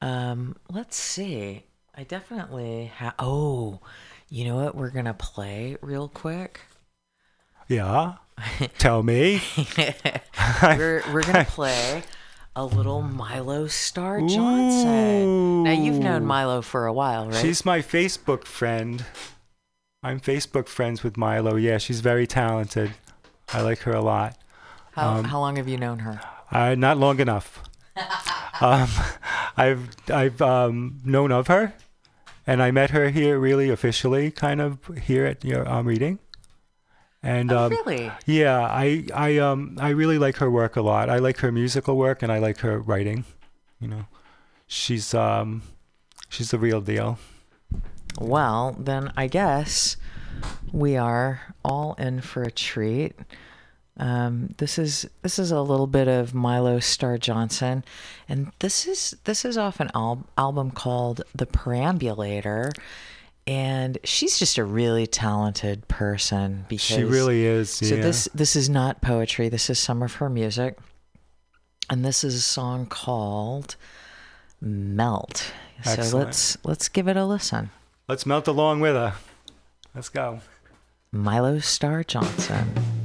um, let's see. I definitely have. Oh, you know what? We're gonna play real quick. Yeah. Tell me. we're we're gonna play a little Milo Star Johnson. Now you've known Milo for a while, right? She's my Facebook friend. I'm Facebook friends with Milo. Yeah, she's very talented. I like her a lot. How, Um, how long have you known her? Uh, not long enough. um, I've I've um, known of her, and I met her here really officially, kind of here at your um, reading. And um, really? yeah, I I um I really like her work a lot. I like her musical work, and I like her writing. You know, she's um she's the real deal. Well, then I guess we are all in for a treat. Um, this is this is a little bit of Milo Star Johnson, and this is this is off an al- album called The Perambulator, and she's just a really talented person. Because She really is, So this this is not poetry. This is some of her music, and this is a song called "Melt." So let's let's give it a listen. Let's melt along with her. Let's go. Milo Star Johnson.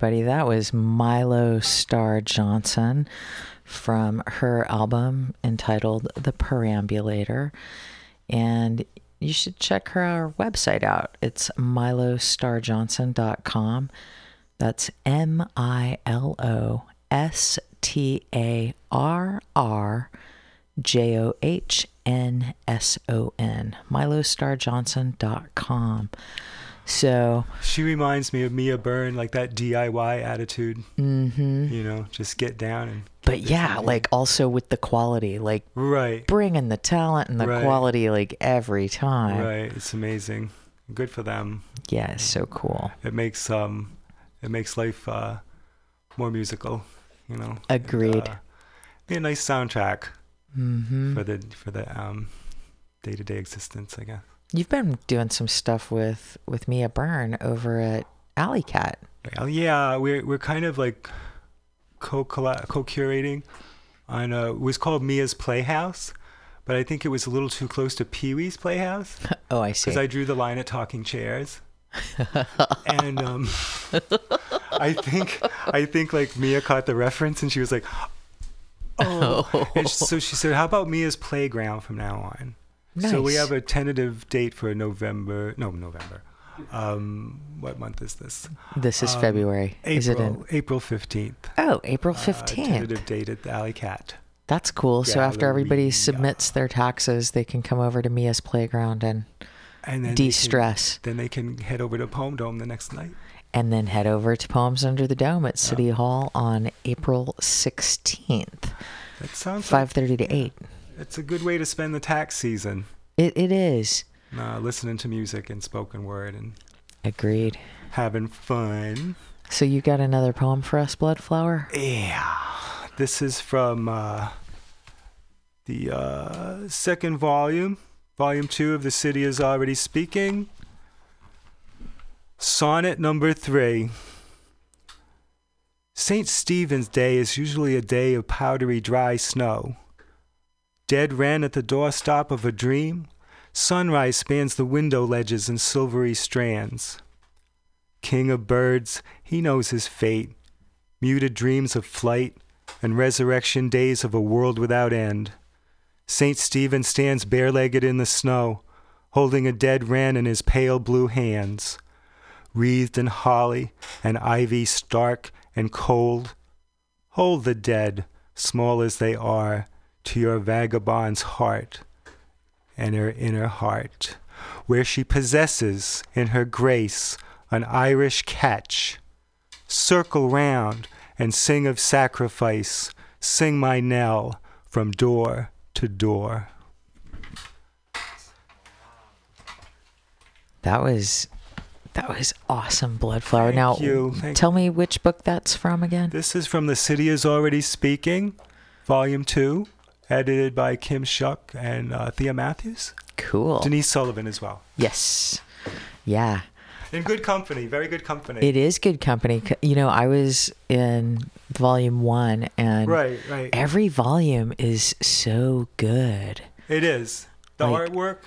Everybody. That was Milo Starr Johnson from her album entitled The Perambulator. And you should check her uh, website out. It's milostarrjohnson.com. That's M I L O S T A R R J O H N S O N. MiloStarrJohnson.com. So, She reminds me of Mia Byrne, like that DIY attitude. hmm You know, just get down and. but yeah, like also with the quality, like Right. bringing the talent and the Right. quality like every time. Right. It's amazing. Good for them. Yeah, it's so cool. It makes um, it makes life uh, more musical. You know. Agreed. Uh, be a nice soundtrack Mhm. for the for the um, day to day existence, I guess. You've been doing some stuff with with Mia Byrne over at Alley Cat. Yeah, we're we're kind of like co co curating on a, it was called Mia's Playhouse, but I think it was a little too close to Pee Wee's Playhouse. Oh, I see. Because I drew the line at talking chairs, and um, I think I think like Mia caught the reference and she was like, "Oh!" And so she said, "How about Mia's Playground from now on?" So we have a tentative date for November. No, November. Um, what month is this? This is Um, February. April, Is it in- April fifteenth? Oh, April Uh, 15th. tentative date at the Alley Cat. That's cool. so after everybody submits their taxes, they can come over to Mia's Playground and And then they can- de-stress. Then they can head over to Poem Dome the next night. and then head over to Poems Under the Dome at City Hall on April 16th. That sounds like- 5:30 to 8. It's a good way to spend the tax season. It it is. Uh, listening to music and spoken word and Agreed. having fun. So you got another poem for us, Bloodflower? Yeah. This is from uh, the uh, second volume, volume two of The City is Already Speaking. Sonnet number three. St. Stephen's Day is usually a day of powdery dry snow. Dead wren at the doorstop of a dream. Sunrise spans the window ledges in silvery strands. King of birds, he knows his fate. Muted dreams of flight and resurrection days of a world without end. St. Stephen stands barelegged in the snow, holding a dead wren in his pale blue hands. Wreathed in holly and ivy stark and cold, hold the dead, small as they are, to your vagabond's heart and her inner heart, where she possesses in her grace an Irish catch. Circle round and sing of sacrifice, sing my knell from door to door. That was that was awesome, Bloodflower. Thank now, you, thank tell me which book that's from again. This is from The City is Already Speaking, Volume 2, edited by Kim Shuck and uh, Thea Matthews. Cool. Denise Sullivan as well. Yes. Yeah. In good company, very good company. It is good company. You know, I was in volume one, and Right, right. every volume is so good. It is. The Like- artwork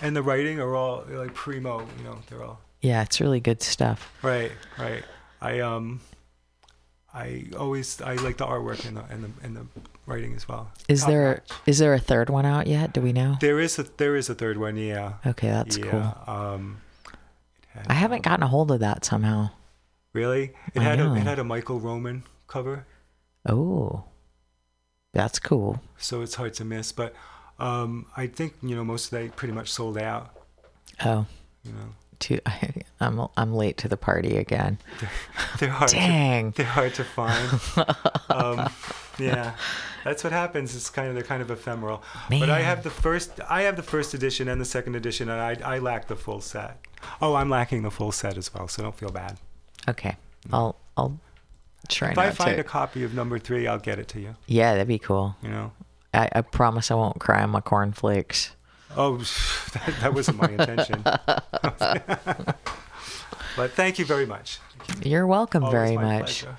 and the writing are all like primo, you know, they're all Yeah, it's really good stuff. Right, right. I um, I always I like the artwork and the and the and the writing as well. Is Top there is there a third one out yet? Do we know? There is a there is a third one, yeah. Okay, that's yeah, Um, I haven't gotten a hold of that somehow. really, it I had a it had a Michael Roman cover, Oh, that's cool. so it's hard to miss. But um, I think you know most of they pretty much sold out. Oh, You know, too. I'm I'm late to the party again. they're hard. Dang. To, they're hard to find. um, yeah, that's what happens. It's kind of they're kind of ephemeral. But I have the first. I have the first edition and the second edition, and I I lack the full set. Oh, I'm lacking the full set as well, so don't feel bad. Okay, I'll I'll try if I find to. a copy of number three, I'll get it to you. yeah, that'd be cool. You know. I, I promise I won't cry on my cornflakes. Oh, that, that wasn't my intention. but thank you very much. You're welcome Always very much. pleasure.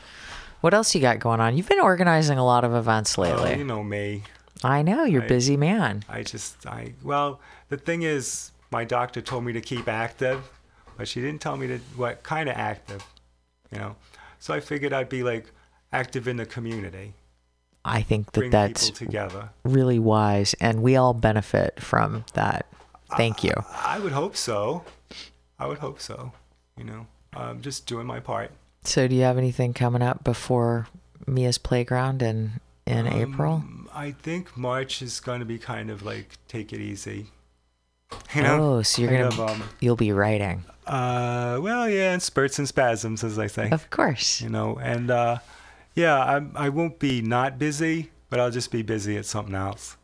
What else you got going on? You've been organizing a lot of events Oh, lately. you know me. I know you're a I- busy man. I just, I, well, the thing is, my doctor told me to keep active, but she didn't tell me to, what kind of active, you know? So I figured I'd be like active in the community, I think that that's really wise, and we all benefit from that. Thank you. I would hope so. I would hope so, you know? Um, just doing my part. So, do you have anything coming up before Mia's Playground in in Um, April? I think March is going to be kind of like take it easy. You know, oh, so you're kind gonna of, um, you'll be writing. uh, well, yeah, in spurts and spasms, as I say. Of course. You know, and uh, yeah, I I won't be not busy, but I'll just be busy at something else.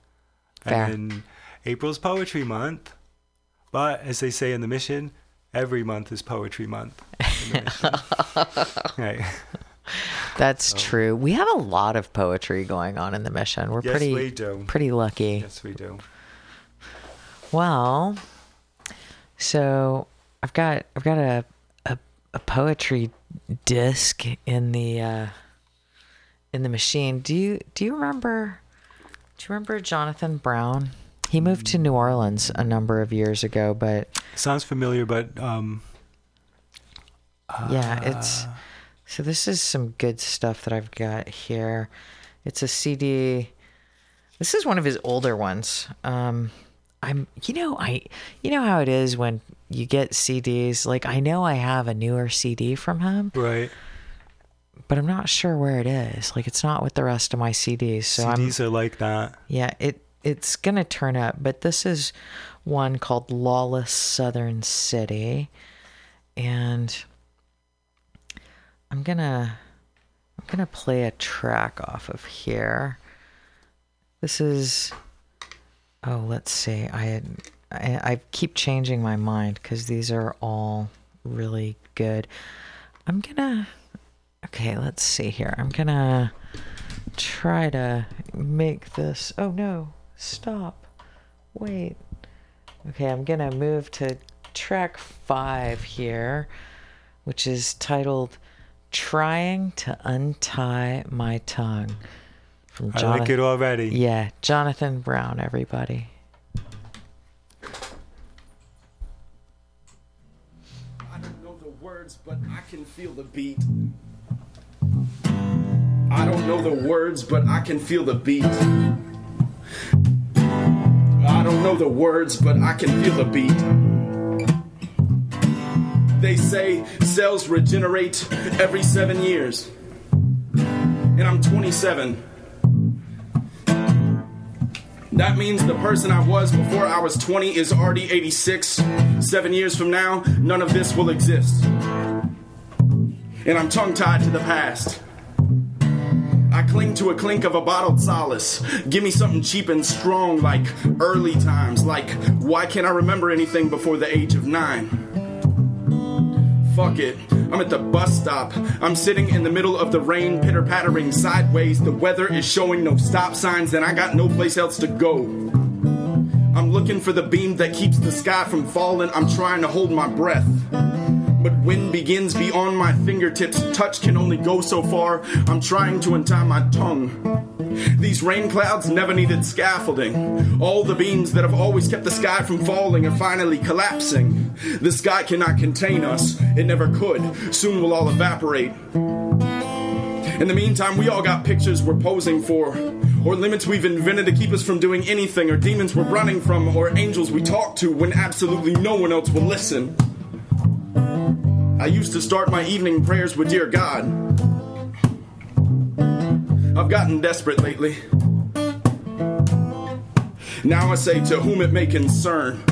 Fair. And April's poetry month, but as they say in the mission, every month is poetry month. in the mission. right. That's true. We have a lot of poetry going on in the mission. We're Yes, pretty we do. pretty lucky. Yes, we do. Well, so I've got I've got a a, a poetry disc in the uh, in the machine. Do you do you remember do you remember Jonathan Brown? He moved to New Orleans a number of years ago, but Sounds familiar, but um, yeah, it's so this is some good stuff that I've got here. It's a CD. This is one of his older ones. Um, I'm, you know, I, you know how it is when you get CDs. Like I know I have a newer CD from him, right. but I'm not sure where it is. Like it's not with the rest of my CDs. So I'm, CDs are like that. yeah, it it's gonna turn up, but this is one called Lawless Southern City, and I'm gonna I'm gonna play a track off of here. This is oh, let's see. I had I, I keep changing my mind because these are all really good. I'm gonna okay. Let's see here. I'm gonna try to make this. Oh no! Stop. Wait. Okay, I'm gonna move to track five here, which is titled "Trying to Untie My Tongue." From I like it already. Yeah, Jonathan Brown. Everybody. I don't know the words, but I can feel the beat. I don't know the words, but I can feel the beat. I don't know the words, but I can feel the beat. They say cells regenerate every seven years. And I'm 27. That means the person I was before I was 20 is already 86. Seven years from now, none of this will exist. And I'm tongue tied to the past. I cling to a clink of a bottled solace. Give me something cheap and strong, like early times. Like, why can't I remember anything before the age of nine? Fuck it. I'm at the bus stop. I'm sitting in the middle of the rain, pitter pattering sideways. The weather is showing no stop signs, and I got no place else to go. I'm looking for the beam that keeps the sky from falling. I'm trying to hold my breath. But wind begins beyond my fingertips. Touch can only go so far. I'm trying to untie my tongue. These rain clouds never needed scaffolding. All the beams that have always kept the sky from falling are finally collapsing. The sky cannot contain us. It never could. Soon we'll all evaporate. In the meantime, we all got pictures we're posing for, or limits we've invented to keep us from doing anything, or demons we're running from, or angels we talk to when absolutely no one else will listen. I used to start my evening prayers with Dear God. I've gotten desperate lately. Now I say, to whom it may concern.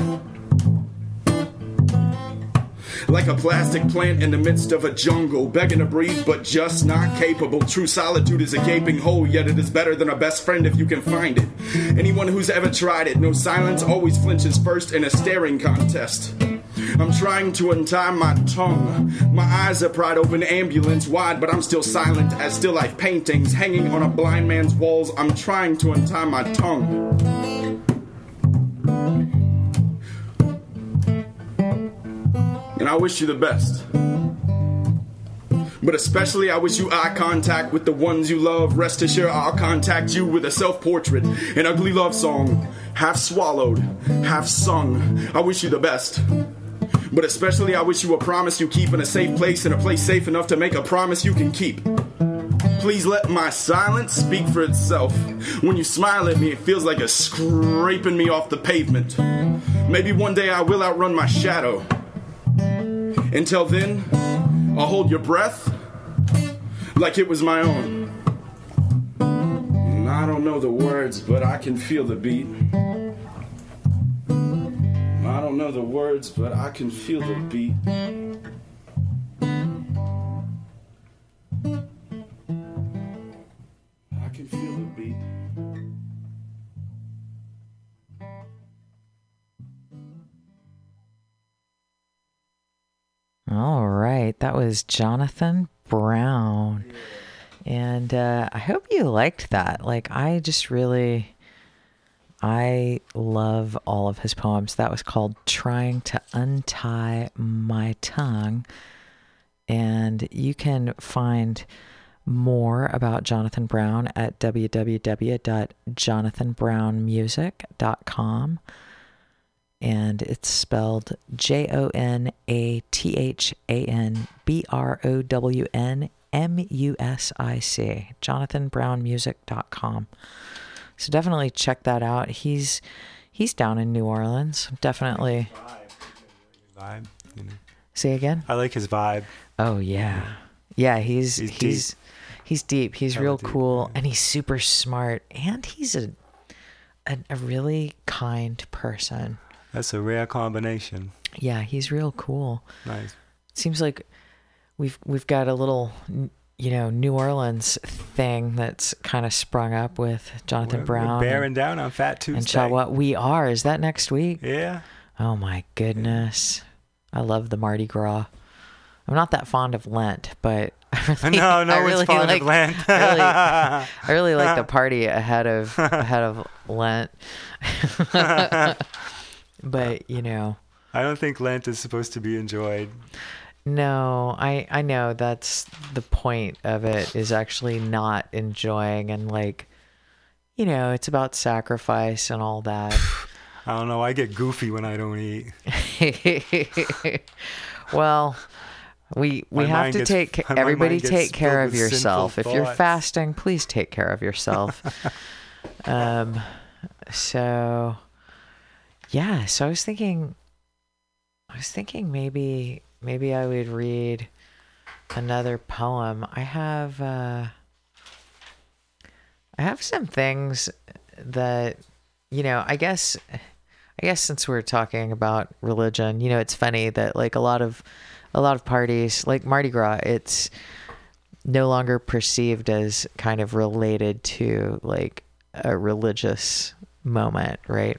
Like a plastic plant in the midst of a jungle, begging to breathe but just not capable. True solitude is a gaping hole, yet it is better than a best friend if you can find it. Anyone who's ever tried it knows silence always flinches first in a staring contest. I'm trying to untie my tongue. My eyes are pried open, ambulance wide, but I'm still silent as still life paintings hanging on a blind man's walls. I'm trying to untie my tongue. And I wish you the best. But especially, I wish you eye contact with the ones you love. Rest assured, I'll contact you with a self portrait, an ugly love song, half swallowed, half sung. I wish you the best. But especially, I wish you a promise you keep in a safe place and a place safe enough to make a promise you can keep. Please let my silence speak for itself. When you smile at me, it feels like a scraping me off the pavement. Maybe one day I will outrun my shadow. Until then, I'll hold your breath like it was my own. And I don't know the words, but I can feel the beat. I don't know the words, but I can feel the beat. I can feel the beat. All right, that was Jonathan Brown. And uh, I hope you liked that. Like, I just really, I love all of his poems. That was called Trying to Untie My Tongue. And you can find more about Jonathan Brown at www.jonathanbrownmusic.com and it's spelled J O N A T H A N B R O W N M U S I C. JonathanBrownMusic.com. So definitely check that out. He's he's down in New Orleans. Definitely. Vibe. You know. Say again. I like his vibe. Oh yeah, yeah. He's He's he's deep. he's deep. He's real deep, cool, and he's super smart, and he's a, a a really kind person. That's a rare combination. Yeah, he's real cool. Nice. Seems like we've we've got a little you know New Orleans thing that's kind of sprung up with Jonathan We're- Brown. We're bearing and, down on Fat Tuesday. and what We are. Is that next week? Yeah. Oh my goodness. I love the Mardi Gras. I'm not that fond of Lent, but I really, No, no I really fond of like, Lent. I really, I really like the party ahead of ahead of Lent. but you know, I don't think Lent is supposed to be enjoyed. No, I I know that's the point of it is actually not enjoying and like, you know, it's about sacrifice and all that. I don't know. I get goofy when I don't eat. well, we we My have to gets- take everybody take care of yourself. If you're fasting, please take care of yourself. um so yeah, so I was thinking I was thinking maybe maybe I would read another poem. I have uh I have some things that you know, I guess I guess since we're talking about religion, you know, it's funny that like a lot of a lot of parties, like Mardi Gras, it's no longer perceived as kind of related to like a religious moment, right?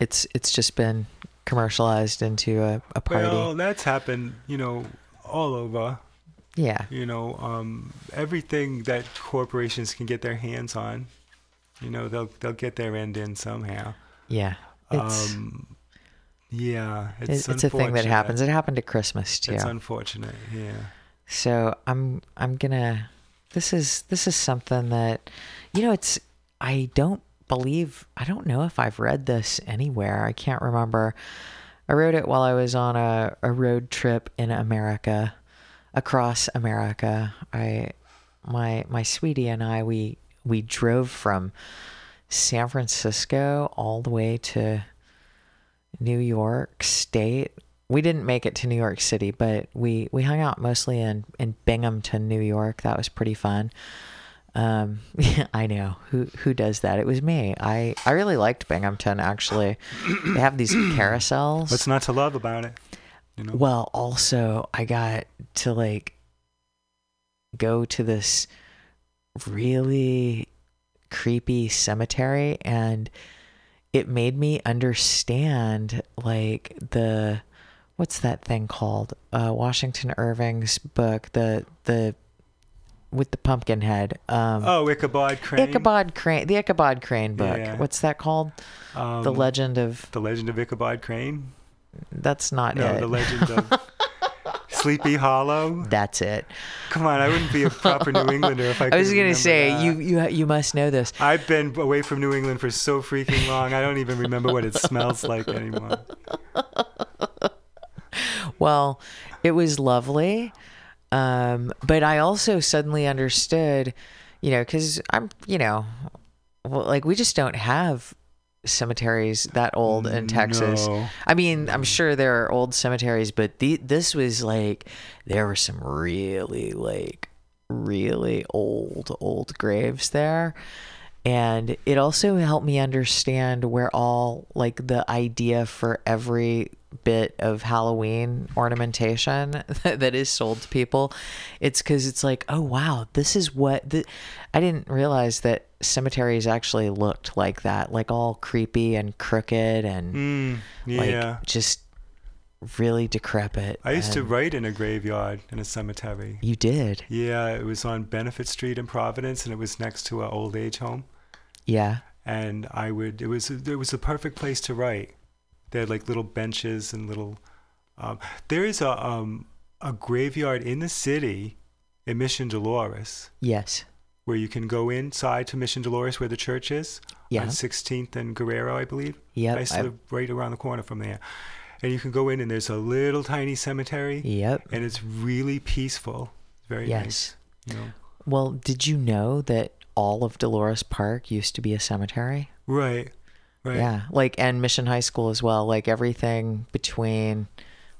It's it's just been commercialized into a, a party. Well, that's happened, you know, all over. Yeah. You know, um, everything that corporations can get their hands on, you know, they'll they'll get their end in somehow. Yeah. It's Um, yeah, it's, it's a thing that happens. It happened at Christmas too. It's unfortunate. Yeah. So I'm I'm gonna this is this is something that you know it's I don't believe I don't know if I've read this anywhere. I can't remember. I wrote it while I was on a, a road trip in America, across America. I my my sweetie and I we we drove from San Francisco all the way to New York State. We didn't make it to New York City, but we we hung out mostly in in Binghamton, New York. That was pretty fun. Um, I know who who does that. It was me. I I really liked Binghamton. Actually, they have these carousels. What's not to love about it? You know. Well, also I got to like go to this really creepy cemetery and it made me understand like the what's that thing called? Uh Washington Irving's book, the the with the pumpkin head. Um Oh, Ichabod Crane. Ichabod Crane, the Ichabod Crane book. Yeah. What's that called? the Um, Legend of The Legend of Ichabod Crane. That's not No, it. the Legend of Sleepy Hollow. That's it. Come on, I wouldn't be a proper New Englander if I. I was couldn't gonna say that. you you you must know this. I've been away from New England for so freaking long. I don't even remember what it smells like anymore. Well, it was lovely. Um, but I also suddenly understood, you know, because I'm, you know, well, like we just don't have cemeteries that old in Texas. No. I mean, I'm sure there are old cemeteries, but the, this was like there were some really like really old old graves there. and it also helped me understand where all like the idea for every bit of Halloween ornamentation that is sold to people. It's because it's like, oh wow, this is what the. I didn't realize that cemeteries actually looked like that, like all creepy and crooked and Mm, yeah. like just really decrepit. I used to write in a graveyard in a cemetery. You did, Yeah, it was on Benefit Street in Providence, and it was next to an old age home. yeah. And I would, it was, it was the perfect place to write. They had like little benches and little. Um, there is a um, a graveyard in the city, in Mission Dolores, Yes. where you can go inside to Mission Dolores, where the church is. Yeah. On 16th and Guerrero, I believe. Yep, I live right around the corner from there. And you can go in, and there's a little tiny cemetery. Yep. And it's really peaceful. Very Yes. nice. You know? Well, did you know that all of Dolores Park used to be a cemetery? Right. Right. Yeah, like and Mission High School as well. Like everything between,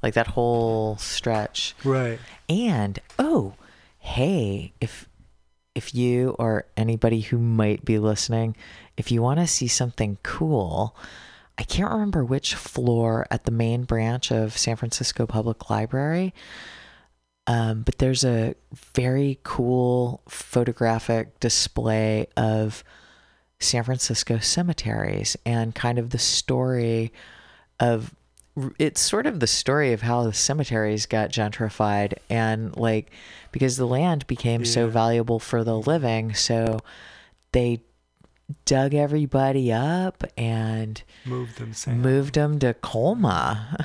like that whole stretch. Right. And oh, hey, if if you or anybody who might be listening, if you want to see something cool, I can't remember which floor at the main branch of San Francisco Public Library. Um, but there's a very cool photographic display of San Francisco cemeteries and kind of the story of it's sort of the story of how the cemeteries got gentrified and like because the land became so valuable for the living so they dug everybody up and Moved them, Sam. moved them to Colma.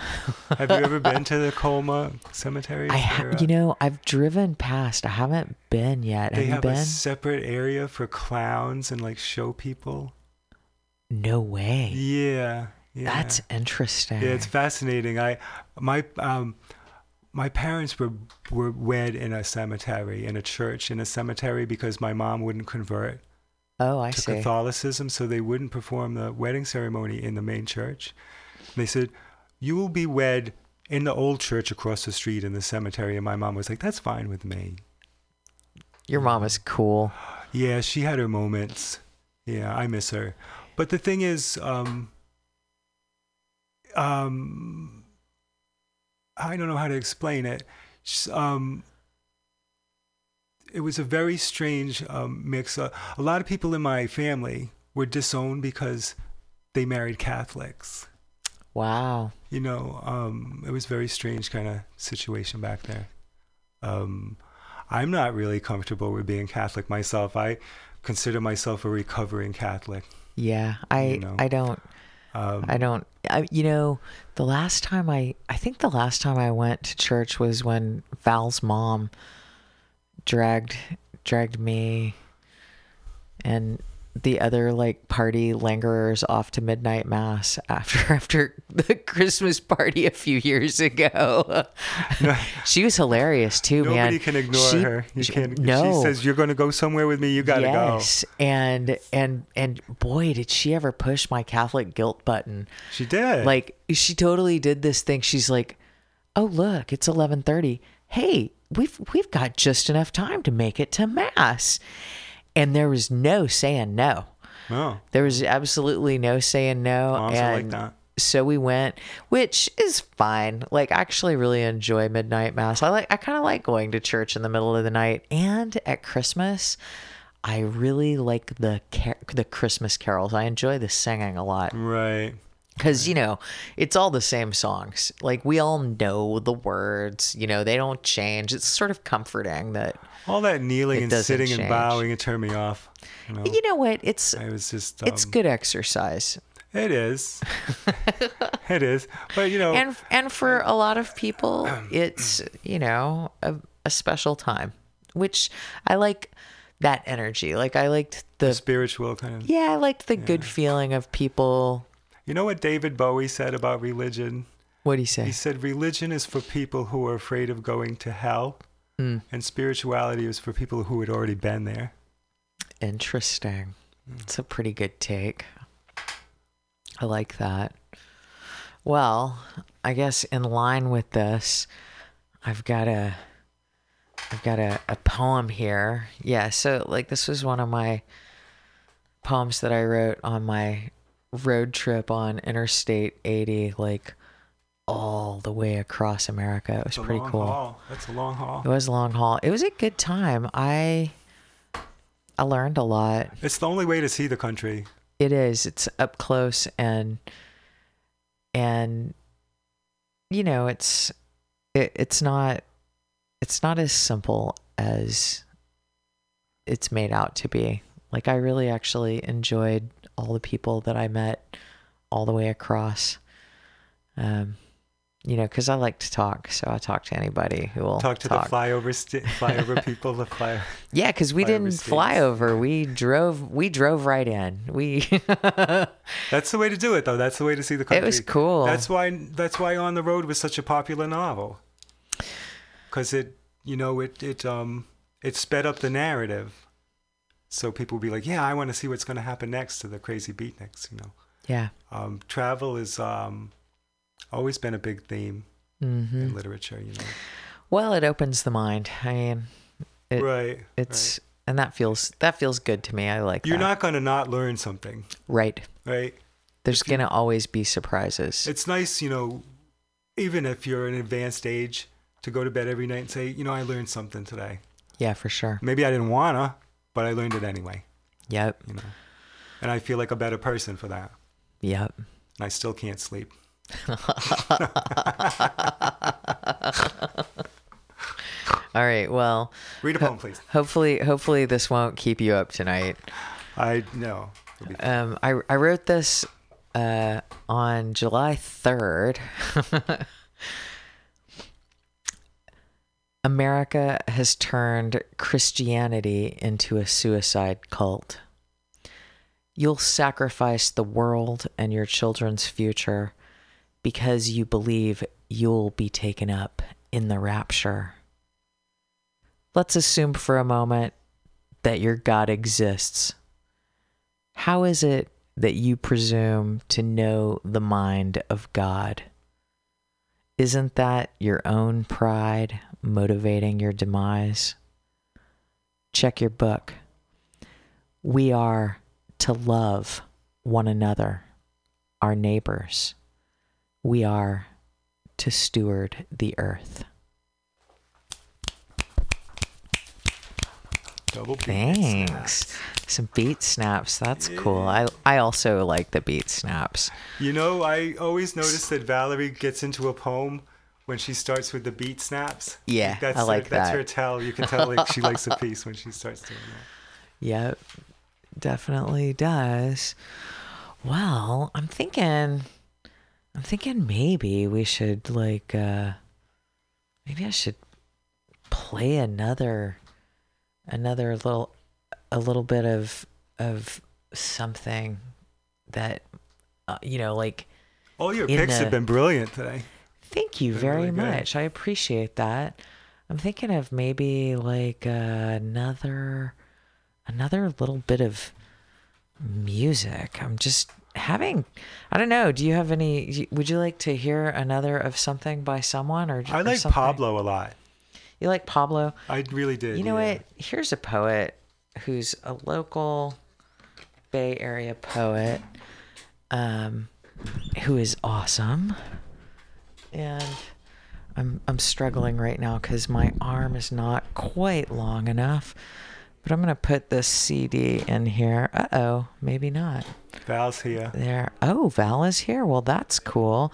Have you ever been to the Colma Cemetery? I ha- you know I've driven past. I haven't been yet. They have you have been? a separate area for clowns and like show people. No way. Yeah. yeah. That's interesting. Yeah, it's fascinating. I my um my parents were were wed in a cemetery, in a church in a cemetery because my mom wouldn't convert oh, I to see. Catholicism, so they wouldn't perform the wedding ceremony in the main church. And they said, "You will be wed in the old church across the street in the cemetery." And my mom was like, "That's fine with me." Your mom is cool. Yeah, she had her moments. Yeah, I miss her. But the thing is, um, um, I don't know how to explain it. Um, it was a very strange um, mix. Uh, a lot of people in my family were disowned because they married Catholics. Wow. You know, um, it was a very strange kind of situation back there. Um, I'm not really comfortable with being Catholic myself. I consider myself a recovering Catholic. Yeah, I know. I don't Um, I don't I you know the last time I I think the last time I went to church was when Val's mom dragged dragged me and the other like party lingerers off to midnight mass after after the Christmas party a few years ago. she was hilarious too, man. Nobody can ignore She- her. You she- can't. No, she says you're going to go somewhere with me, you got to yes, and and and boy, did she ever push my Catholic guilt button. She did. Like she totally did this thing. She's like, "Oh, look, it's 11:30. Hey, we've we've got just enough time to make it to mass." And there was no saying no. Oh, There was absolutely no saying no. Moms like and that. so we went, which is fine. Like I actually really enjoy midnight mass. I like I kind of like going to church in the middle of the night and at Christmas. I really like the car- the Christmas carols. I enjoy the singing a lot right. Because you know it's all the same songs. Like we all know the words. You know they don't change. It's sort of comforting that All that kneeling and sitting and bowing it turned me off. You know, you know what it's. I was just. It's um, good exercise. It is. it is. But you know, and and for a lot of people it's you know a, a special time which i like that energy like i liked the spiritual kind of. yeah i liked the good feeling of people You know what David Bowie said about religion? what do you say He said religion is for people who are afraid of going to hell, Mm. and spirituality is for people who had already been there. interesting it's a pretty good take i like that well i guess in line with this i've got a i've got a, a poem here yeah so like this was one of my poems that I wrote on my road trip on Interstate 80, like all the way across America. It was a pretty cool. haul. That's a long haul. It was a long haul. It was a good time. I I learned a lot. It's the only way to see the country. It is. It's up close and and you know, it's it, it's not it's not as simple as it's made out to be. Like I really actually enjoyed all the people that I met all the way across. Um you know, because I like to talk, so I talk to anybody who will Talk to the flyover st- flyover people. The fly. yeah, because we didn't states. fly over. We drove. We drove right in. We. That's the way to do it, though. That's the way to see the country. It was cool. That's why. That's why On the Road was such a popular novel. Because it, you know, it it um it sped up the narrative, so people would be like, "Yeah, I want to see what's going to happen next to the crazy beatniks." You know. Yeah. Um, travel is um always been a big theme Mhm. in literature. You know. Well, it opens the mind. I mean, it, Right, It's and that feels that feels good to me. I like. That. You're that. not going to not learn something. right. Right. There's gonna always be surprises. It's nice, you know, even if you're an advanced age, to go to bed every night and say, you know, I learned something today. Yeah, for sure. Maybe I didn't wanna, but I learned it anyway. Yep. You know, and I feel like a better person for that. Yep. And I still can't sleep. All right. Well, Read a poem, please. Hopefully, hopefully this won't keep you up tonight. I know. Um, I I wrote this uh, on July third. America has turned Christianity into a suicide cult. You'll sacrifice the world and your children's future because you believe you'll be taken up in the rapture. Let's assume for a moment that your God exists. How is it that you presume to know the mind of God? Isn't that your own pride motivating your demise? Check your book. We are to love one another, our neighbors. We are to steward the earth. Double beat Thanks. Some beat snaps. That's cool. I I also like the beat snaps. You know, I always notice that Valerie gets into a poem when she starts with the beat snaps. Yeah, that's I like her, That's her tell. You can tell like she likes a piece when she starts doing that. Yep, definitely does. Well, I'm thinking, I'm thinking maybe we should like, uh maybe I should play another, another little, a little bit of of something that, uh, you know, like. All your picks the- have been brilliant today. Thank you very really good. much. I appreciate that. I'm thinking of maybe like uh, another another little bit of music. I'm just having I don't know. Do you have any would you like to hear another of something by someone or I like something? Pablo a lot. You like Pablo? I really did. You know yeah. what? Here's a poet who's a local Bay Area poet um, who is awesome. And I'm I'm struggling right now because my arm is not quite long enough. But I'm gonna put this CD in here. Uh oh, maybe not. Val's here. There. Oh, Val is here. Well, that's cool.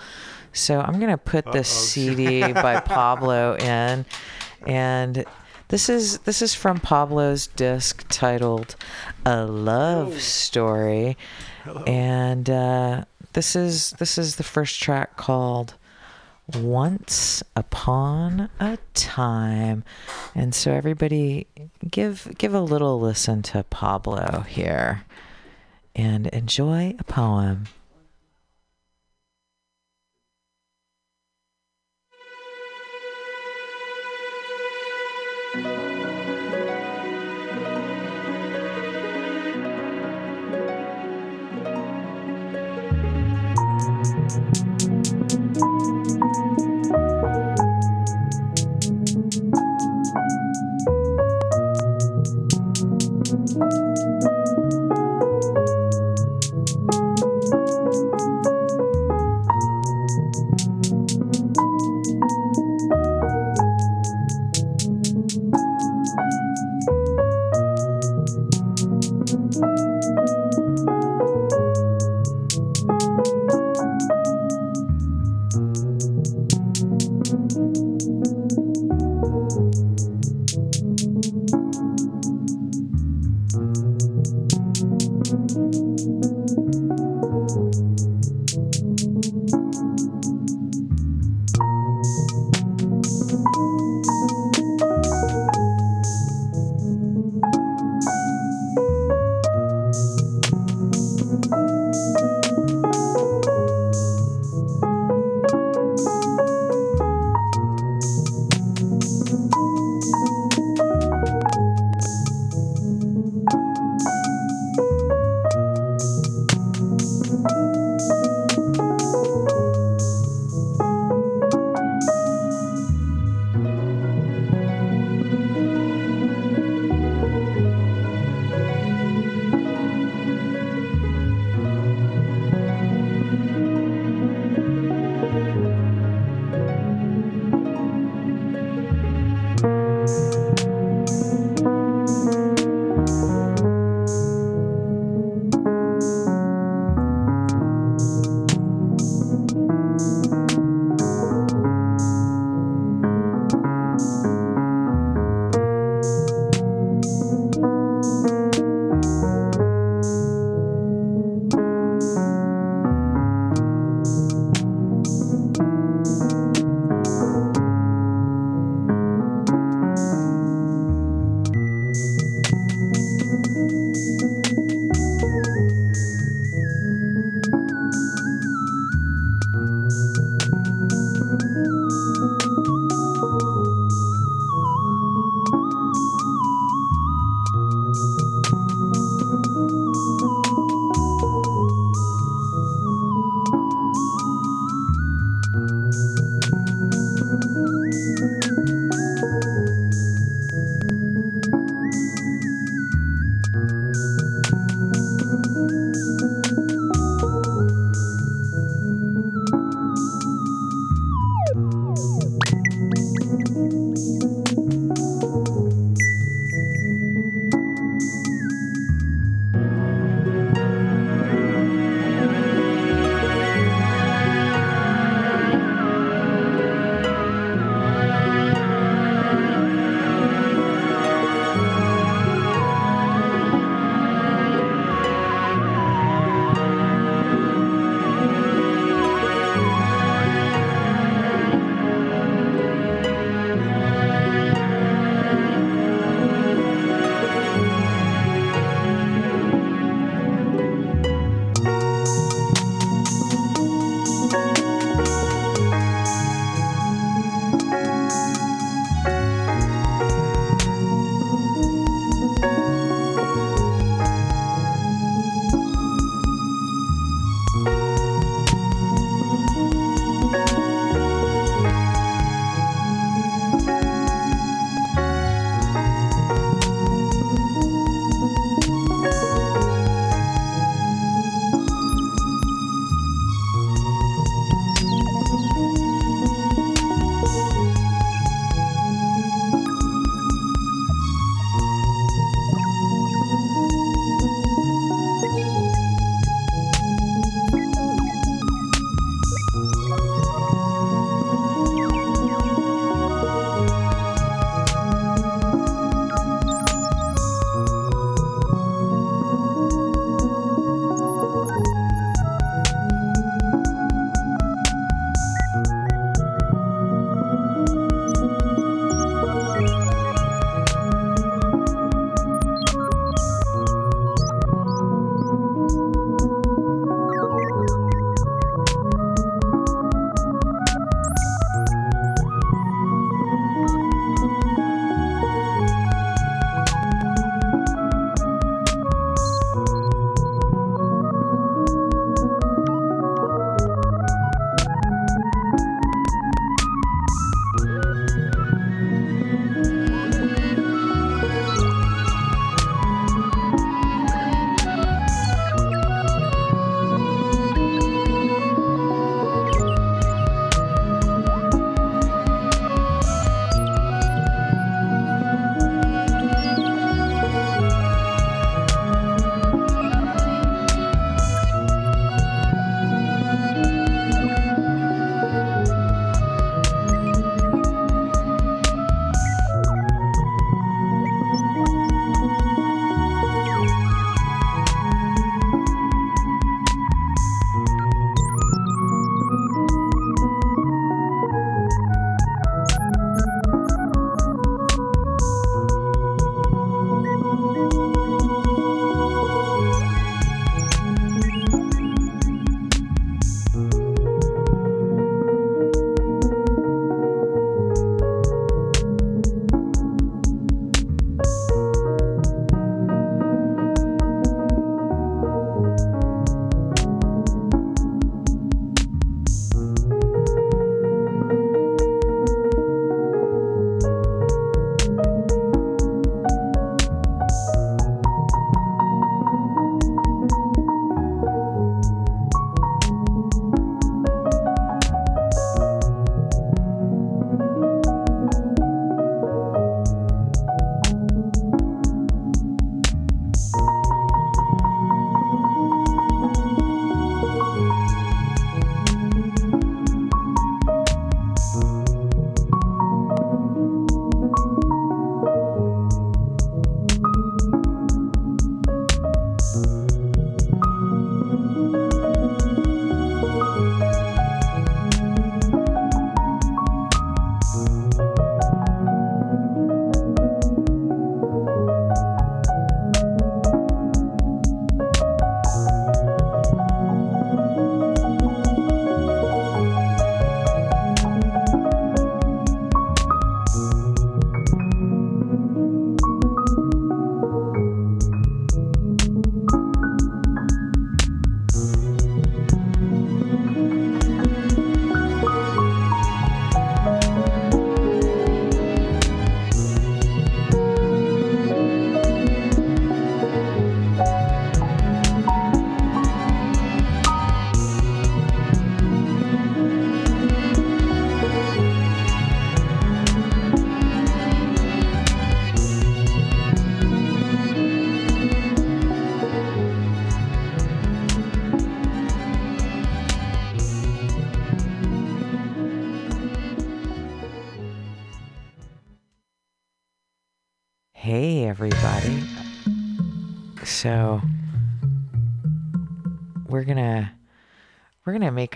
So I'm gonna put this Uh-oh. CD by Pablo in, and this is this is from Pablo's disc titled "A Love Story," Hello. and uh, this is this is the first track called once upon a time. And so everybody give give a little listen to pablo here and enjoy a poem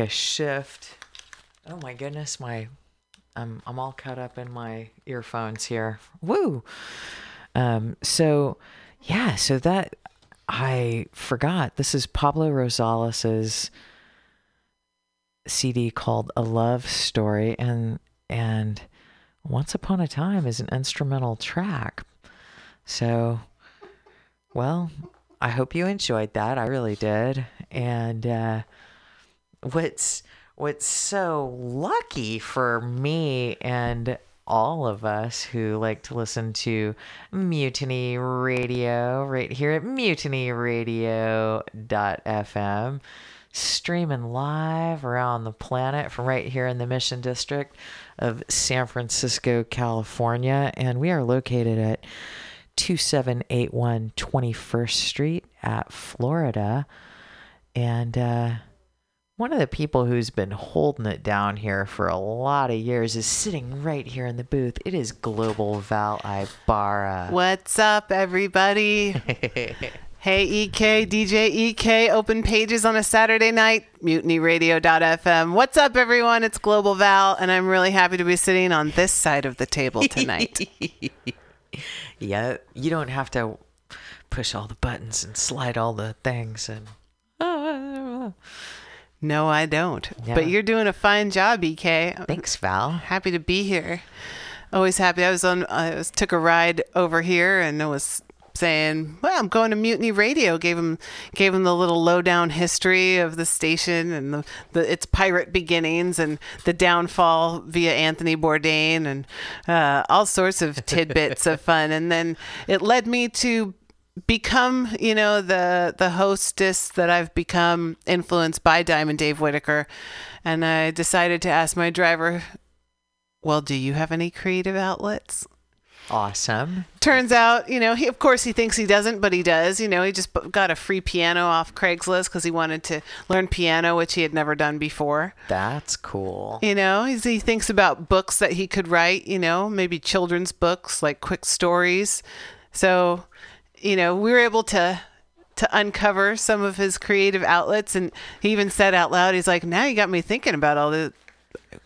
shift. Oh my goodness, my I'm I'm all caught up in my earphones here. Woo. Um. So yeah. So that I forgot. This is Pablo Rosales' CD called "A Love Story," and and "Once Upon a Time" is an instrumental track. So, well, I hope you enjoyed that. I really did. And uh, what's what's so lucky for me and all of us who like to listen to Mutiny Radio right here at mutinyradio.fm streaming live around the planet from right here in the Mission District of San Francisco, California and we are located at 2781 21st Street at Florida. And uh, one of the people who's been holding it down here for a lot of years is sitting right here in the booth. It is Global Val Ibarra. What's up, everybody? hey, EK, DJ EK, open pages on a Saturday night, mutinyradio.fm. What's up, everyone? It's Global Val, and I'm really happy to be sitting on this side of the table tonight. yeah, you don't have to push all the buttons and slide all the things and uh, No, I don't. Yeah. But you're doing a fine job, EK. Thanks, Val. Happy to be here. Always happy. I was on. I was took a ride over here and I was saying, "Well, I'm going to Mutiny Radio." Gave him gave him the little lowdown history of the station and the, the its pirate beginnings and the downfall via Anthony Bourdain and uh, all sorts of tidbits of fun. And then it led me to become you know the the hostess that I've become influenced by Diamond Dave Whitaker and I decided to ask my driver well do you have any creative outlets awesome. turns out you know he of course he thinks he doesn't but he does you know he just got a free piano off Craigslist because he wanted to learn piano which he had never done before That's cool. you know, he's, he thinks about books that he could write, you know, maybe children's books like quick stories. So, you know, we were able to to uncover some of his creative outlets and he even said out loud, he's like, "Now you got me thinking about all the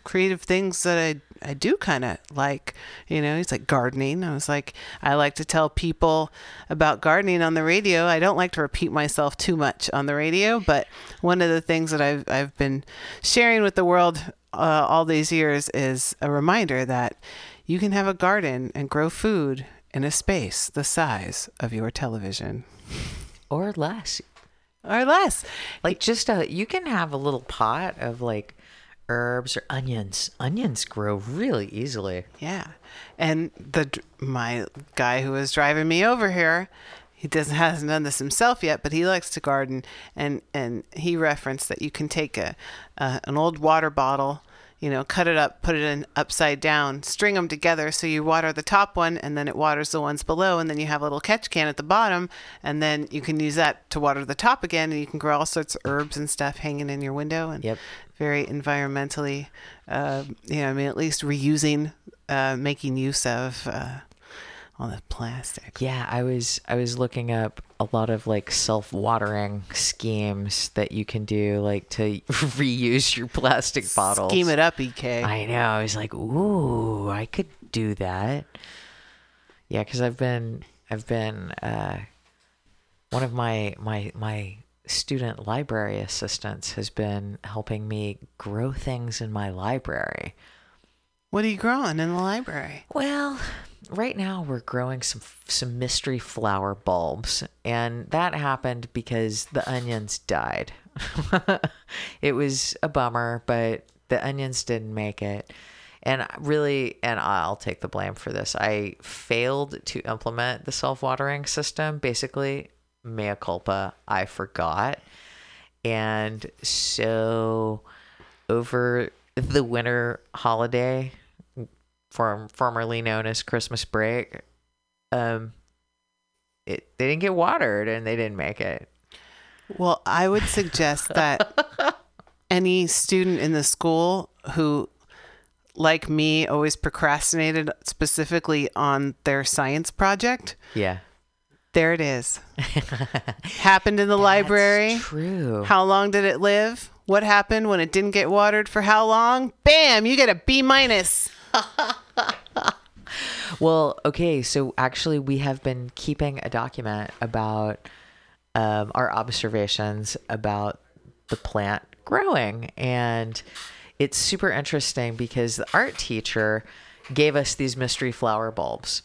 creative things that I I do kind of like, you know, he's like gardening. I was like, I like to tell people about gardening on the radio. I don't like to repeat myself too much on the radio, but one of the things that I've, I've been sharing with the world uh, all these years is a reminder that you can have a garden and grow food in a space the size of your television. Or less. Or less. Like just a you can have a little pot of like herbs or onions. Onions grow really easily. Yeah, and the my guy who was driving me over here, he doesn't hasn't done this himself yet, but he likes to garden, and and he referenced that you can take a, a an old water bottle, you know, cut it up, put it in upside down, string them together so you water the top one, and then it waters the ones below, and then you have a little catch can at the bottom, and then you can use that to water the top again, and you can grow all sorts of herbs and stuff hanging in your window, and yep. very environmentally, uh, you know, I mean, at least reusing, uh, making use of uh, all the plastic. Yeah, I was I was looking up a lot of like self-watering schemes that you can do like to reuse your plastic bottles. Scheme it up, EK. I know. I was like, "Ooh, I could do that." Yeah, cuz I've been I've been uh one of my my my student library assistants has been helping me grow things in my library. What are you growing in the library? Well, right now we're growing some some mystery flower bulbs, and that happened because the onions died. it was a bummer, but the onions didn't make it. And really, and I'll take the blame for this. I failed to implement the self-watering system. Basically, mea culpa, I forgot. And so over the winter holiday, form, formerly known as Christmas break, um, it they didn't get watered and they didn't make it. Well, I would suggest that any student in the school who like me, always procrastinated specifically on their science project. Yeah. There it is. Happened in the library. True. How long did it live? What happened when it didn't get watered for how long? Bam, you get a B minus. Well, okay, so actually, we have been keeping a document about um, our observations about the plant growing. And it's super interesting because the art teacher gave us these mystery flower bulbs.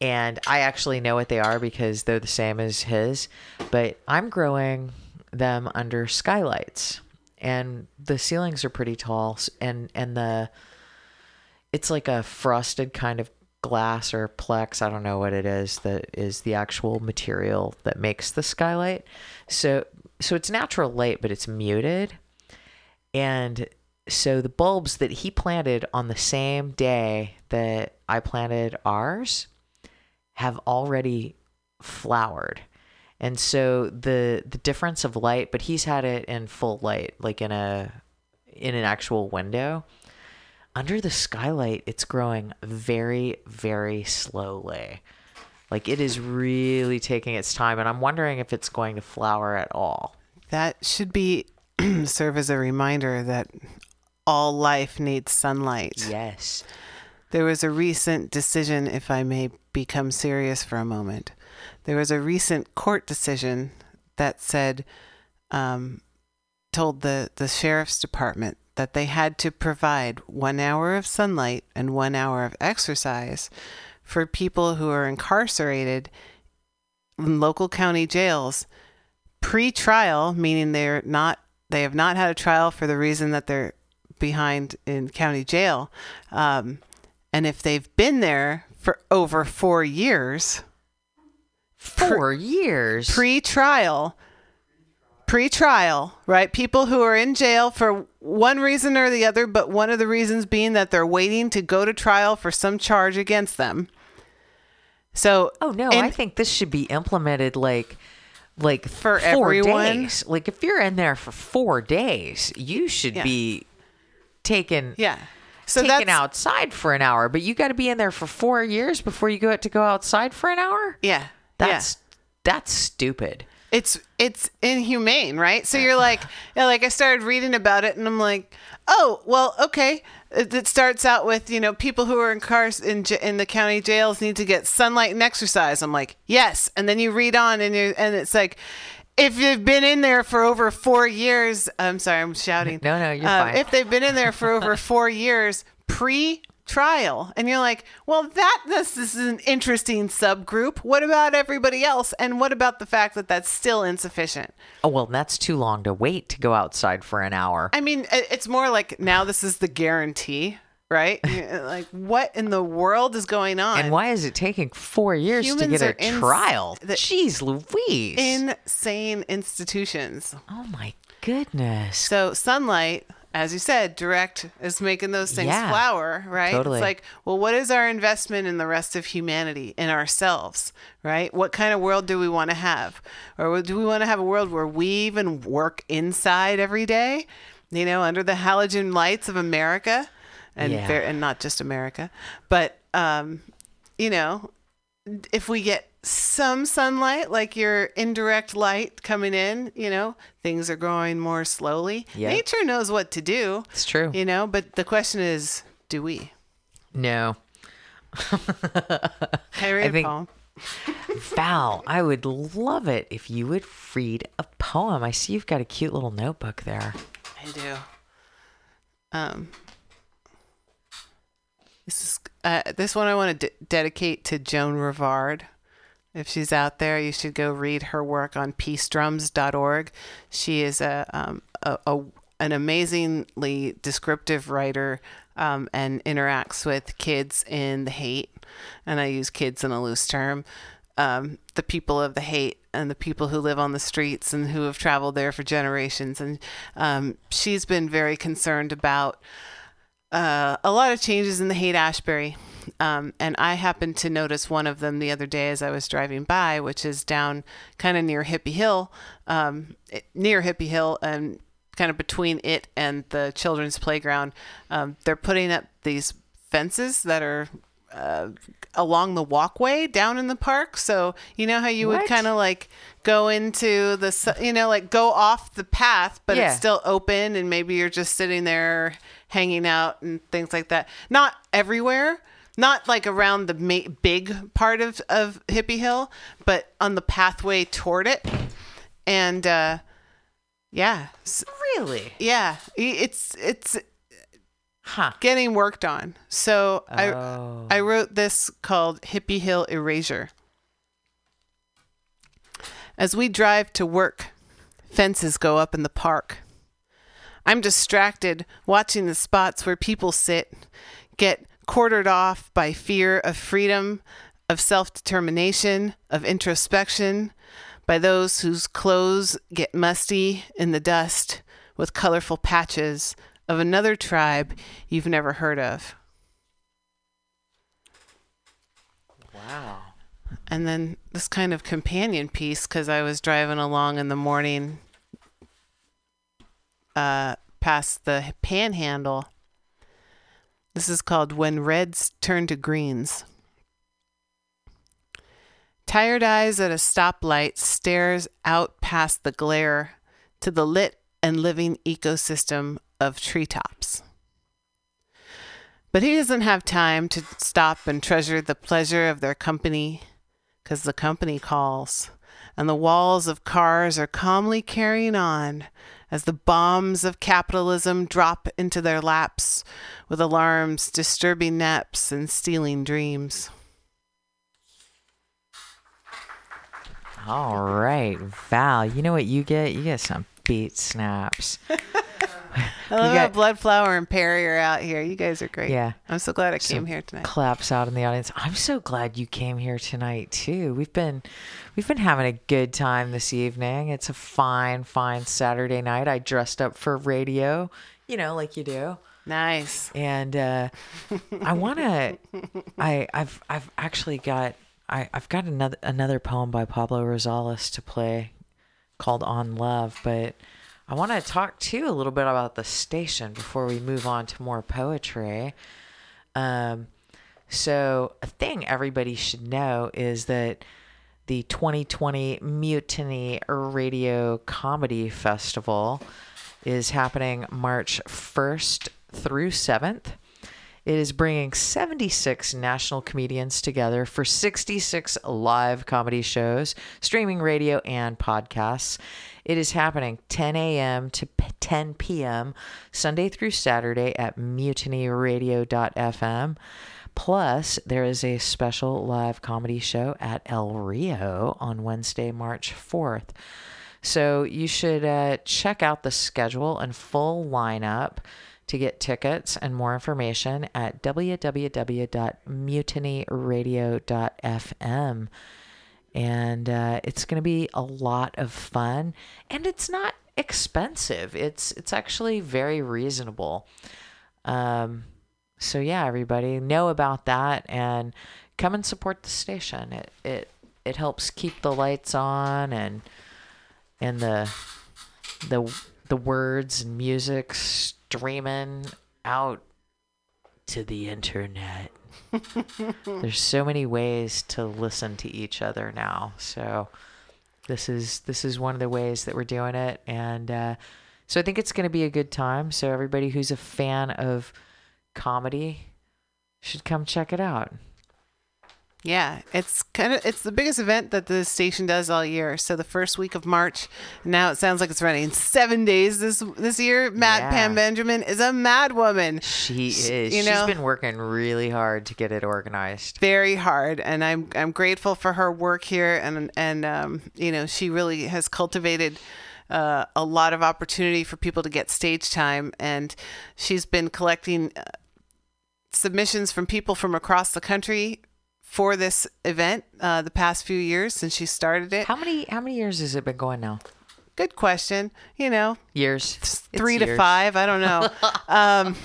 And I actually know what they are because they're the same as his, but I'm growing them under skylights. And the ceilings are pretty tall and and the it's like a frosted kind of glass or plex i don't know what it is that is the actual material that makes the skylight. So so it's natural light but it's muted. And so the bulbs that he planted on the same day that i planted ours have already flowered. And so the the difference of light but he's had it in full light like in a in an actual window under the skylight it's growing very very slowly like it is really taking its time and i'm wondering if it's going to flower at all That should be serve as a reminder that all life needs sunlight. Yes. There was a recent decision, if I may become serious for a moment. There was a recent court decision that said, um, told the, the sheriff's department that they had to provide one hour of sunlight and one hour of exercise for people who are incarcerated in local county jails pre-trial, meaning they're not they have not had a trial for the reason that they're behind in county jail, um, and if they've been there for over four years, four years? pre-trial, pre-trial, right? People who are in jail for one reason or the other, but one of the reasons being that they're waiting to go to trial for some charge against them. So, oh no and- i think this should be implemented like like For four everyone? days like if you're in there for four days you should Yeah. be taken yeah so taken outside for an hour but you got to be in there for four years before you go to go outside for an hour Yeah. that's that's stupid it's it's inhumane, right? So you're like, yeah, like I started reading about it, and I'm like, oh, well, okay. It, it starts out with you know people who are in cars in in the county jails need to get sunlight and exercise. I'm like, yes, and then you read on, and you and it's like. If you've been in there for over four years, I'm sorry, I'm shouting. No, no, you're Uh, fine. If they've been in there for over four years pre trial, and you're like, well, that this, this is an interesting subgroup. What about everybody else? And what about the fact that that's still insufficient? oh well that's too long to wait to go outside for an hour I mean, it's more like now this is the guarantee, right? Like, what in the world is going on? and why is it taking four years to get a ins- trial the- jeez louise Insane institutions. oh my goodness So sunlight, as you said, direct is making those things Yeah, flower, right? totally. It's like, well, what is our investment in the rest of humanity, in ourselves, right? What kind of world do we want to have? Or do we want to have a world where we even work inside every day, you know, under the halogen lights of America? And, Yeah. ver- and not just America, but, um, you know, if we get some sunlight, like your indirect light coming in, you know, things are growing more slowly. Yeah. Nature knows what to do. It's true. You know, but the question is, do we? no Harry I think- Paul. Val, I would love it if you would read a poem. I see you've got a cute little notebook there. I do. Um, this is uh, this one I want to de- dedicate to Joan Rivard. If she's out there, you should go read her work on peacedrums.org. She is a, um, a, a an amazingly descriptive writer um, and interacts with kids in the Haight, and I use kids in a loose term. Um, the people of the Haight and the people who live on the streets and who have traveled there for generations. And um, she's been very concerned about uh, a lot of changes in the Haight Ashbury. Um, and I happened to notice one of them the other day as I was driving by, which is down kind of near Hippie Hill, um, near Hippie Hill, and kind of between it and the children's playground. Um, they're putting up these fences that are uh, along the walkway down in the park. So you know how you would kind of like go into the, you know, like go off the path, but Yeah. it's still open, and maybe you're just sitting there hanging out and things like that. Not everywhere. Not like around the ma- big part of, of Hippie Hill, but on the pathway toward it. And uh, yeah, Really? yeah, it's it's huh. getting worked on. So Oh. I I wrote this called Hippie Hill Erasure. As we drive to work, fences go up in the park. I'm distracted watching the spots where people sit, get quartered off by fear of freedom, of self determination, of introspection, by those whose clothes get musty in the dust with colorful patches of another tribe you've never heard of. Wow. And then this kind of companion piece because I was driving along in the morning uh, past the panhandle. This is called When Reds Turn to Greens. Tired eyes at a stoplight stares out past the glare to the lit and living ecosystem of treetops. But he doesn't have time to stop and treasure the pleasure of their company because the company calls, and the walls of cars are calmly carrying on as the bombs of capitalism drop into their laps with alarms disturbing naps and stealing dreams. All right, Val. You know what you get? You get some beat snaps. I love You how got- Bloodflower and Perry are out here. You guys are great. Yeah. I'm so glad I Some came here tonight. Claps out in the audience. I'm so glad you came here tonight too. We've been we've been having a good time this evening. It's a fine, fine Saturday night. I dressed up for radio, you know, like you do. Nice. And uh, I want to. I I've I've actually got I I've got another another poem by Pablo Rosales to play called On Love, but I want to talk too a little bit about the station before we move on to more poetry. Um, so a thing everybody should know is that the 2020 Mutiny Radio Comedy Festival is happening March 1st through 7th. It is bringing 76 national comedians together for 66 live comedy shows, streaming radio, and podcasts. It is happening 10 a.m. to 10 p.m. Sunday through Saturday at mutinyradio.fm. Plus, there is a special live comedy show at El Rio on Wednesday, March 4th. So you should uh, check out the schedule and full lineup to get tickets and more information at www.mutinyradio.fm. And uh, it's going to be a lot of fun, and it's not expensive. It's it's actually very reasonable. Um, so yeah, everybody know about that and come and support the station. It it it helps keep the lights on and and the the the words and music streaming out to the internet. There's so many ways to listen to each other now. So this is this is one of the ways that we're doing it and uh, so I think it's going to be a good time. So everybody who's a fan of comedy should come check it out. Yeah, it's kind of it's the biggest event that the station does all year. So the first week of March, now it sounds like it's running seven days this this year. Matt Yeah. Pam Benjamin is a mad woman. She is. You She's know, been working really hard to get it organized. very hard, and I'm I'm grateful for her work here, and and um, you know she really has cultivated. Uh, a lot of opportunity for people to get stage time, and she's been collecting uh, submissions from people from across the country for this event uh, the past few years since she started it. How many how many years has it been going now? good question. You know, years, three It's to years. five. I don't know. um,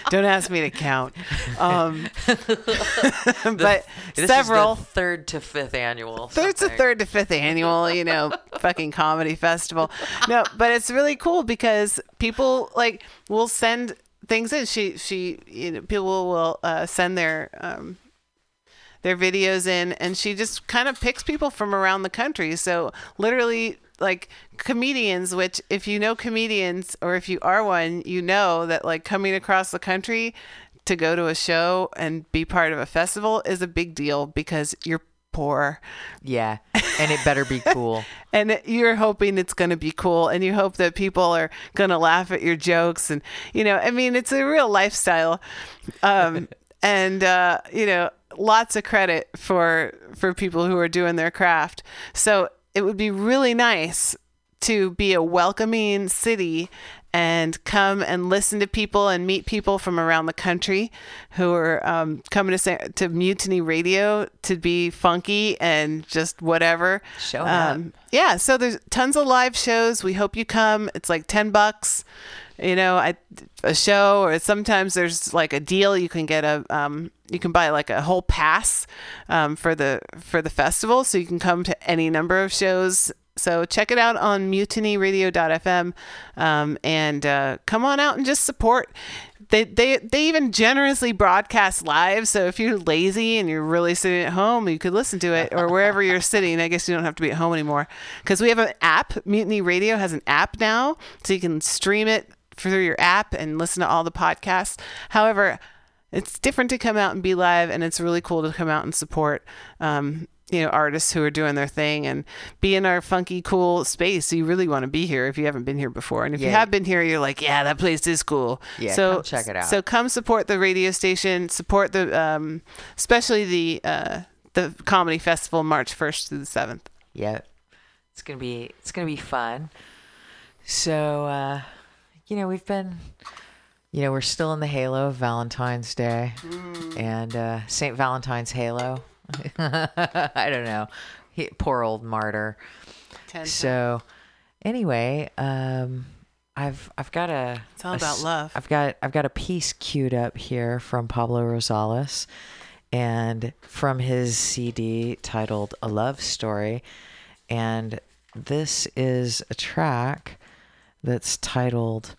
don't ask me to count. Um, but several. third to fifth annual. There's a third to fifth annual, you know, fucking comedy festival. No, but it's really cool because people like will send things in. She she you know people will uh, send their um, their videos in, and she just kind of picks people from around the country. So literally. Like comedians, which if you know comedians or if you are one, you know that like coming across the country to go to a show and be part of a festival is a big deal because you're poor. Yeah, and it better be cool. and you're hoping it's going to be cool and you hope that people are going to laugh at your jokes and you know i mean it's a real lifestyle um, and uh, you know lots of credit for for people who are doing their craft so it would be really nice to be a welcoming city and come and listen to people and meet people from around the country who are um, coming to to Mutiny Radio to be funky and just whatever. Showing up. Yeah, so there's tons of live shows. We hope you come. It's like ten bucks, you know, I, a show, or sometimes there's like a deal. You can get a um, you can buy like a whole pass um, for the for the festival, so you can come to any number of shows. So check it out on mutinyradio.fm um, and uh, come on out and just support. They, they they even generously broadcast live. So if you're lazy and you're really sitting at home, you could listen to it or wherever you're sitting. I guess you don't have to be at home anymore because we have an app. Mutiny Radio has an app now, so you can stream it through your app and listen to all the podcasts. However, it's different to come out and be live, and it's really cool to come out and support. Um, you know, artists who are doing their thing and be in our funky, cool space. You really want to be here if you haven't been here before. And if you have been here, you're like, yeah, that place is cool. Yeah, so come check it out. So come support the radio station, support the, um, especially the uh, the comedy festival, March first through the seventh. Yeah, it's gonna be it's gonna be fun. So, uh, you know, we've been, you know, we're still in the halo of Valentine's Day and uh, Saint Valentine's halo. I don't know, he, poor old martyr. Ten so, anyway, um, I've I've got a. It's all a, about love. I've got I've got a piece queued up here from Pablo Rosales, and from his CD titled "A Love Story," and this is a track that's titled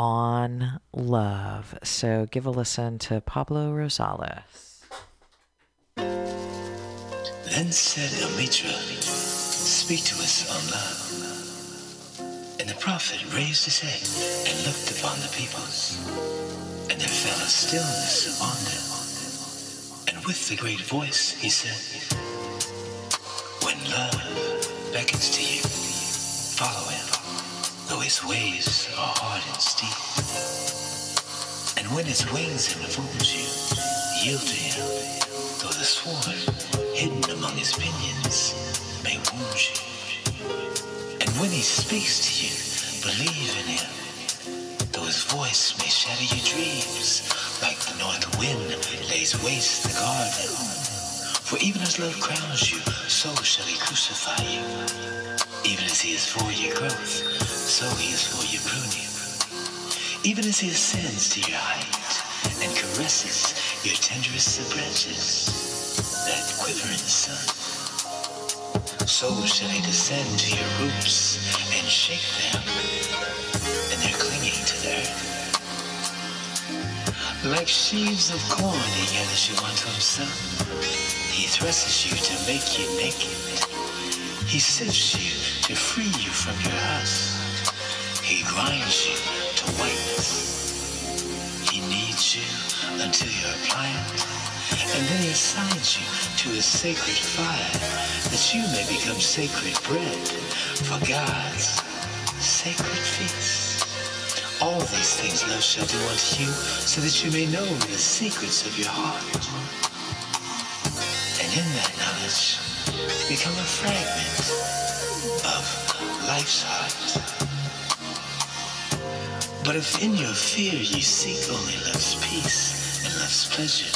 "On Love." So give a listen to Pablo Rosales. Then said Almitra, Speak to us on love. And the prophet raised his head and looked upon the peoples. And there fell a stillness on them. And with a great voice he said, When love beckons to you, follow him, though his ways are hard and steep. And when his wings enfold you, yield to him, though the sword hidden among his pinions may wound you. And when he speaks to you, believe in him, though his voice may shatter your dreams, like the north wind lays waste the garden. For even as love crowns you, so shall he crucify you. Even as he is for your growth, so he is for your pruning. Even as he ascends to your height and caresses your tenderest branches that quiver in the sun, so shall he descend to your roots and shake them, and they're clinging to the earth. Like sheaves of corn he gathers you unto himself. He threshes you to make you naked. He sifts you to free you from your husk. He grinds you to whiteness. He kneads you until you're pliant. And then he assigns you to a sacred fire that you may become sacred bread for God's sacred feast. All these things love shall do unto you so that you may know the secrets of your heart. And in that knowledge, become a fragment of life's heart. But if in your fear you seek only love's peace and love's pleasure,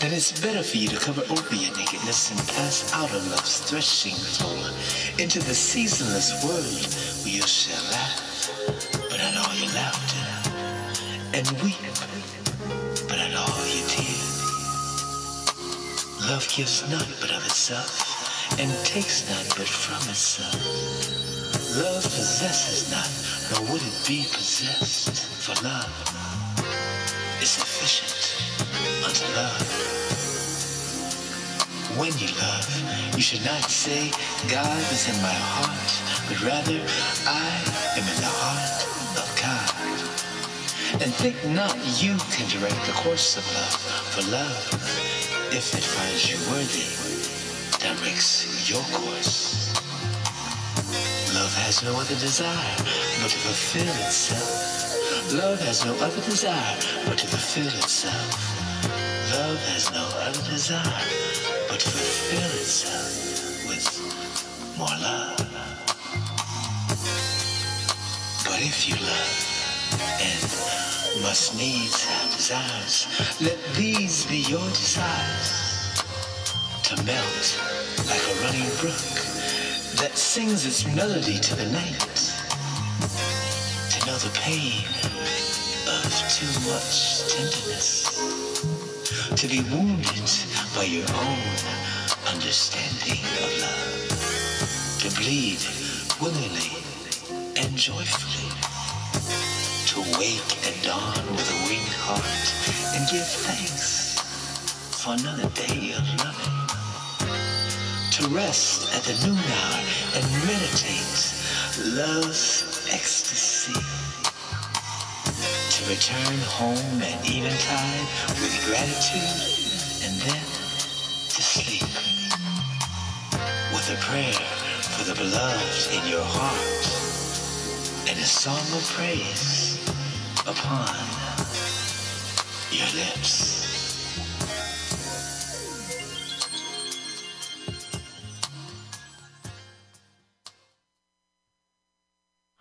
then it's better for you to cover over your nakedness and pass out of love's threshing floor into the seasonless world where you shall laugh, but not all your laughter, and weep, but not all your tears. Love gives none but of itself, and takes none but from itself. Uh, love possesses not, nor would it be possessed, for love is sufficient unto love. When you love, you should not say, God is in my heart, but rather, I am in the heart of God. And think not you can direct the course of love, for love, if it finds you worthy, directs your course. Love has no other desire but to fulfill itself. Love has no other desire but to fulfill itself. Love has no other desire but to fulfill itself with more love. But if you love and must needs have desires, let these be your desires. To melt like a running brook that sings its melody to the night. To know the pain of too much tenderness. To be wounded by your own understanding of love. To bleed willingly and joyfully. To wake and dawn with a winged heart and give thanks for another day of loving to rest at the noon hour and meditate love's ecstasy. To return home at eventide with gratitude and then to sleep with a prayer for the beloved in your heart and a song of praise upon your lips.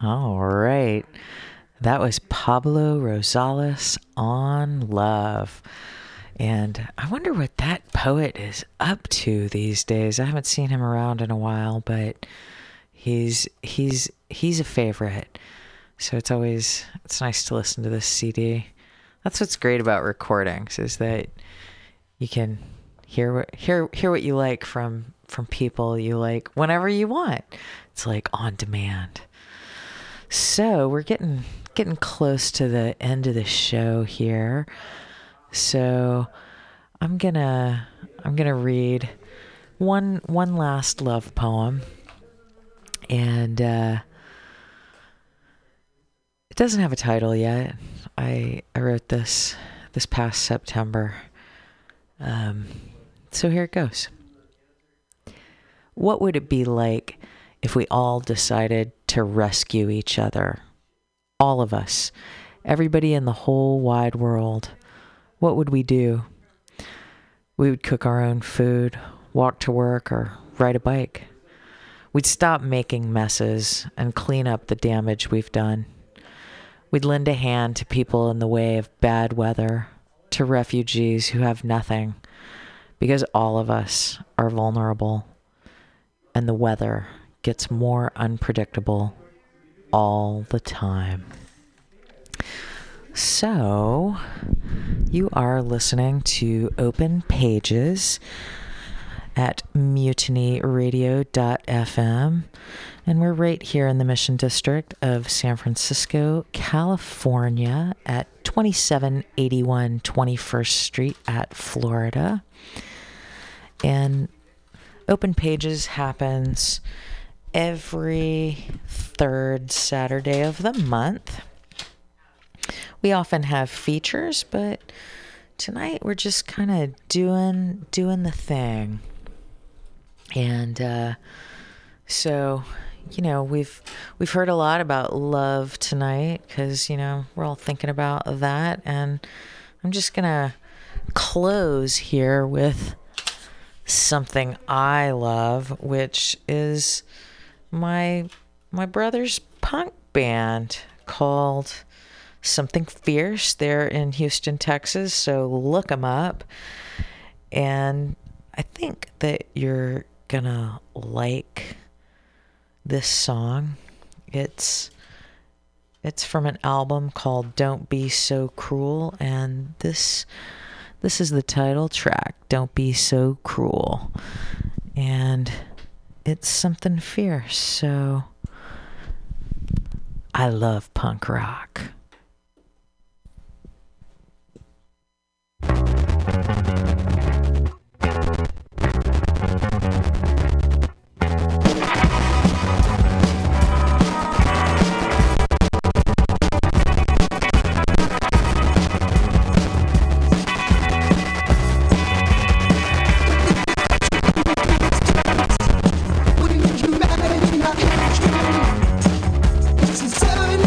All right. That was Pablo Rosales on love. And I wonder what that poet is up to these days. I haven't seen him around in a while, but he's he's he's a favorite. So it's always it's nice to listen to this CD. That's what's great about recordings is that you can hear what hear hear what you like from from people you like whenever you want. It's like on demand. So we're getting getting close to the end of the show here. So I'm gonna I'm gonna read one one last love poem, and uh, it doesn't have a title yet. I I wrote this this past September. Um, so here it goes. What would it be like if we all decided to rescue each other? All of us, everybody in the whole wide world. What would we do? We would cook our own food, walk to work, or ride a bike. We'd stop making messes and clean up the damage we've done. We'd lend a hand to people in the way of bad weather, to refugees who have nothing, because all of us are vulnerable, and the weather gets more unpredictable all the time. So, you are listening to Open Pages at mutinyradio.fm, and we're right here in the Mission District of San Francisco, California, at 2781 21st Street at Florida. And Open Pages happens every third Saturday of the month. We often have features, but tonight we're just kind of doing doing the thing. And uh, so, you know, we've we've heard a lot about love tonight because you know we're all thinking about that, and I'm just gonna close here with something I love, which is my my brother's punk band called Something Fierce. They're in Houston, Texas, so look them up. and I think that you're gonna like this song. It's it's from an album called Don't Be So Cruel and this this is the title track, Don't Be So Cruel. And it's something fierce. So I love punk rock.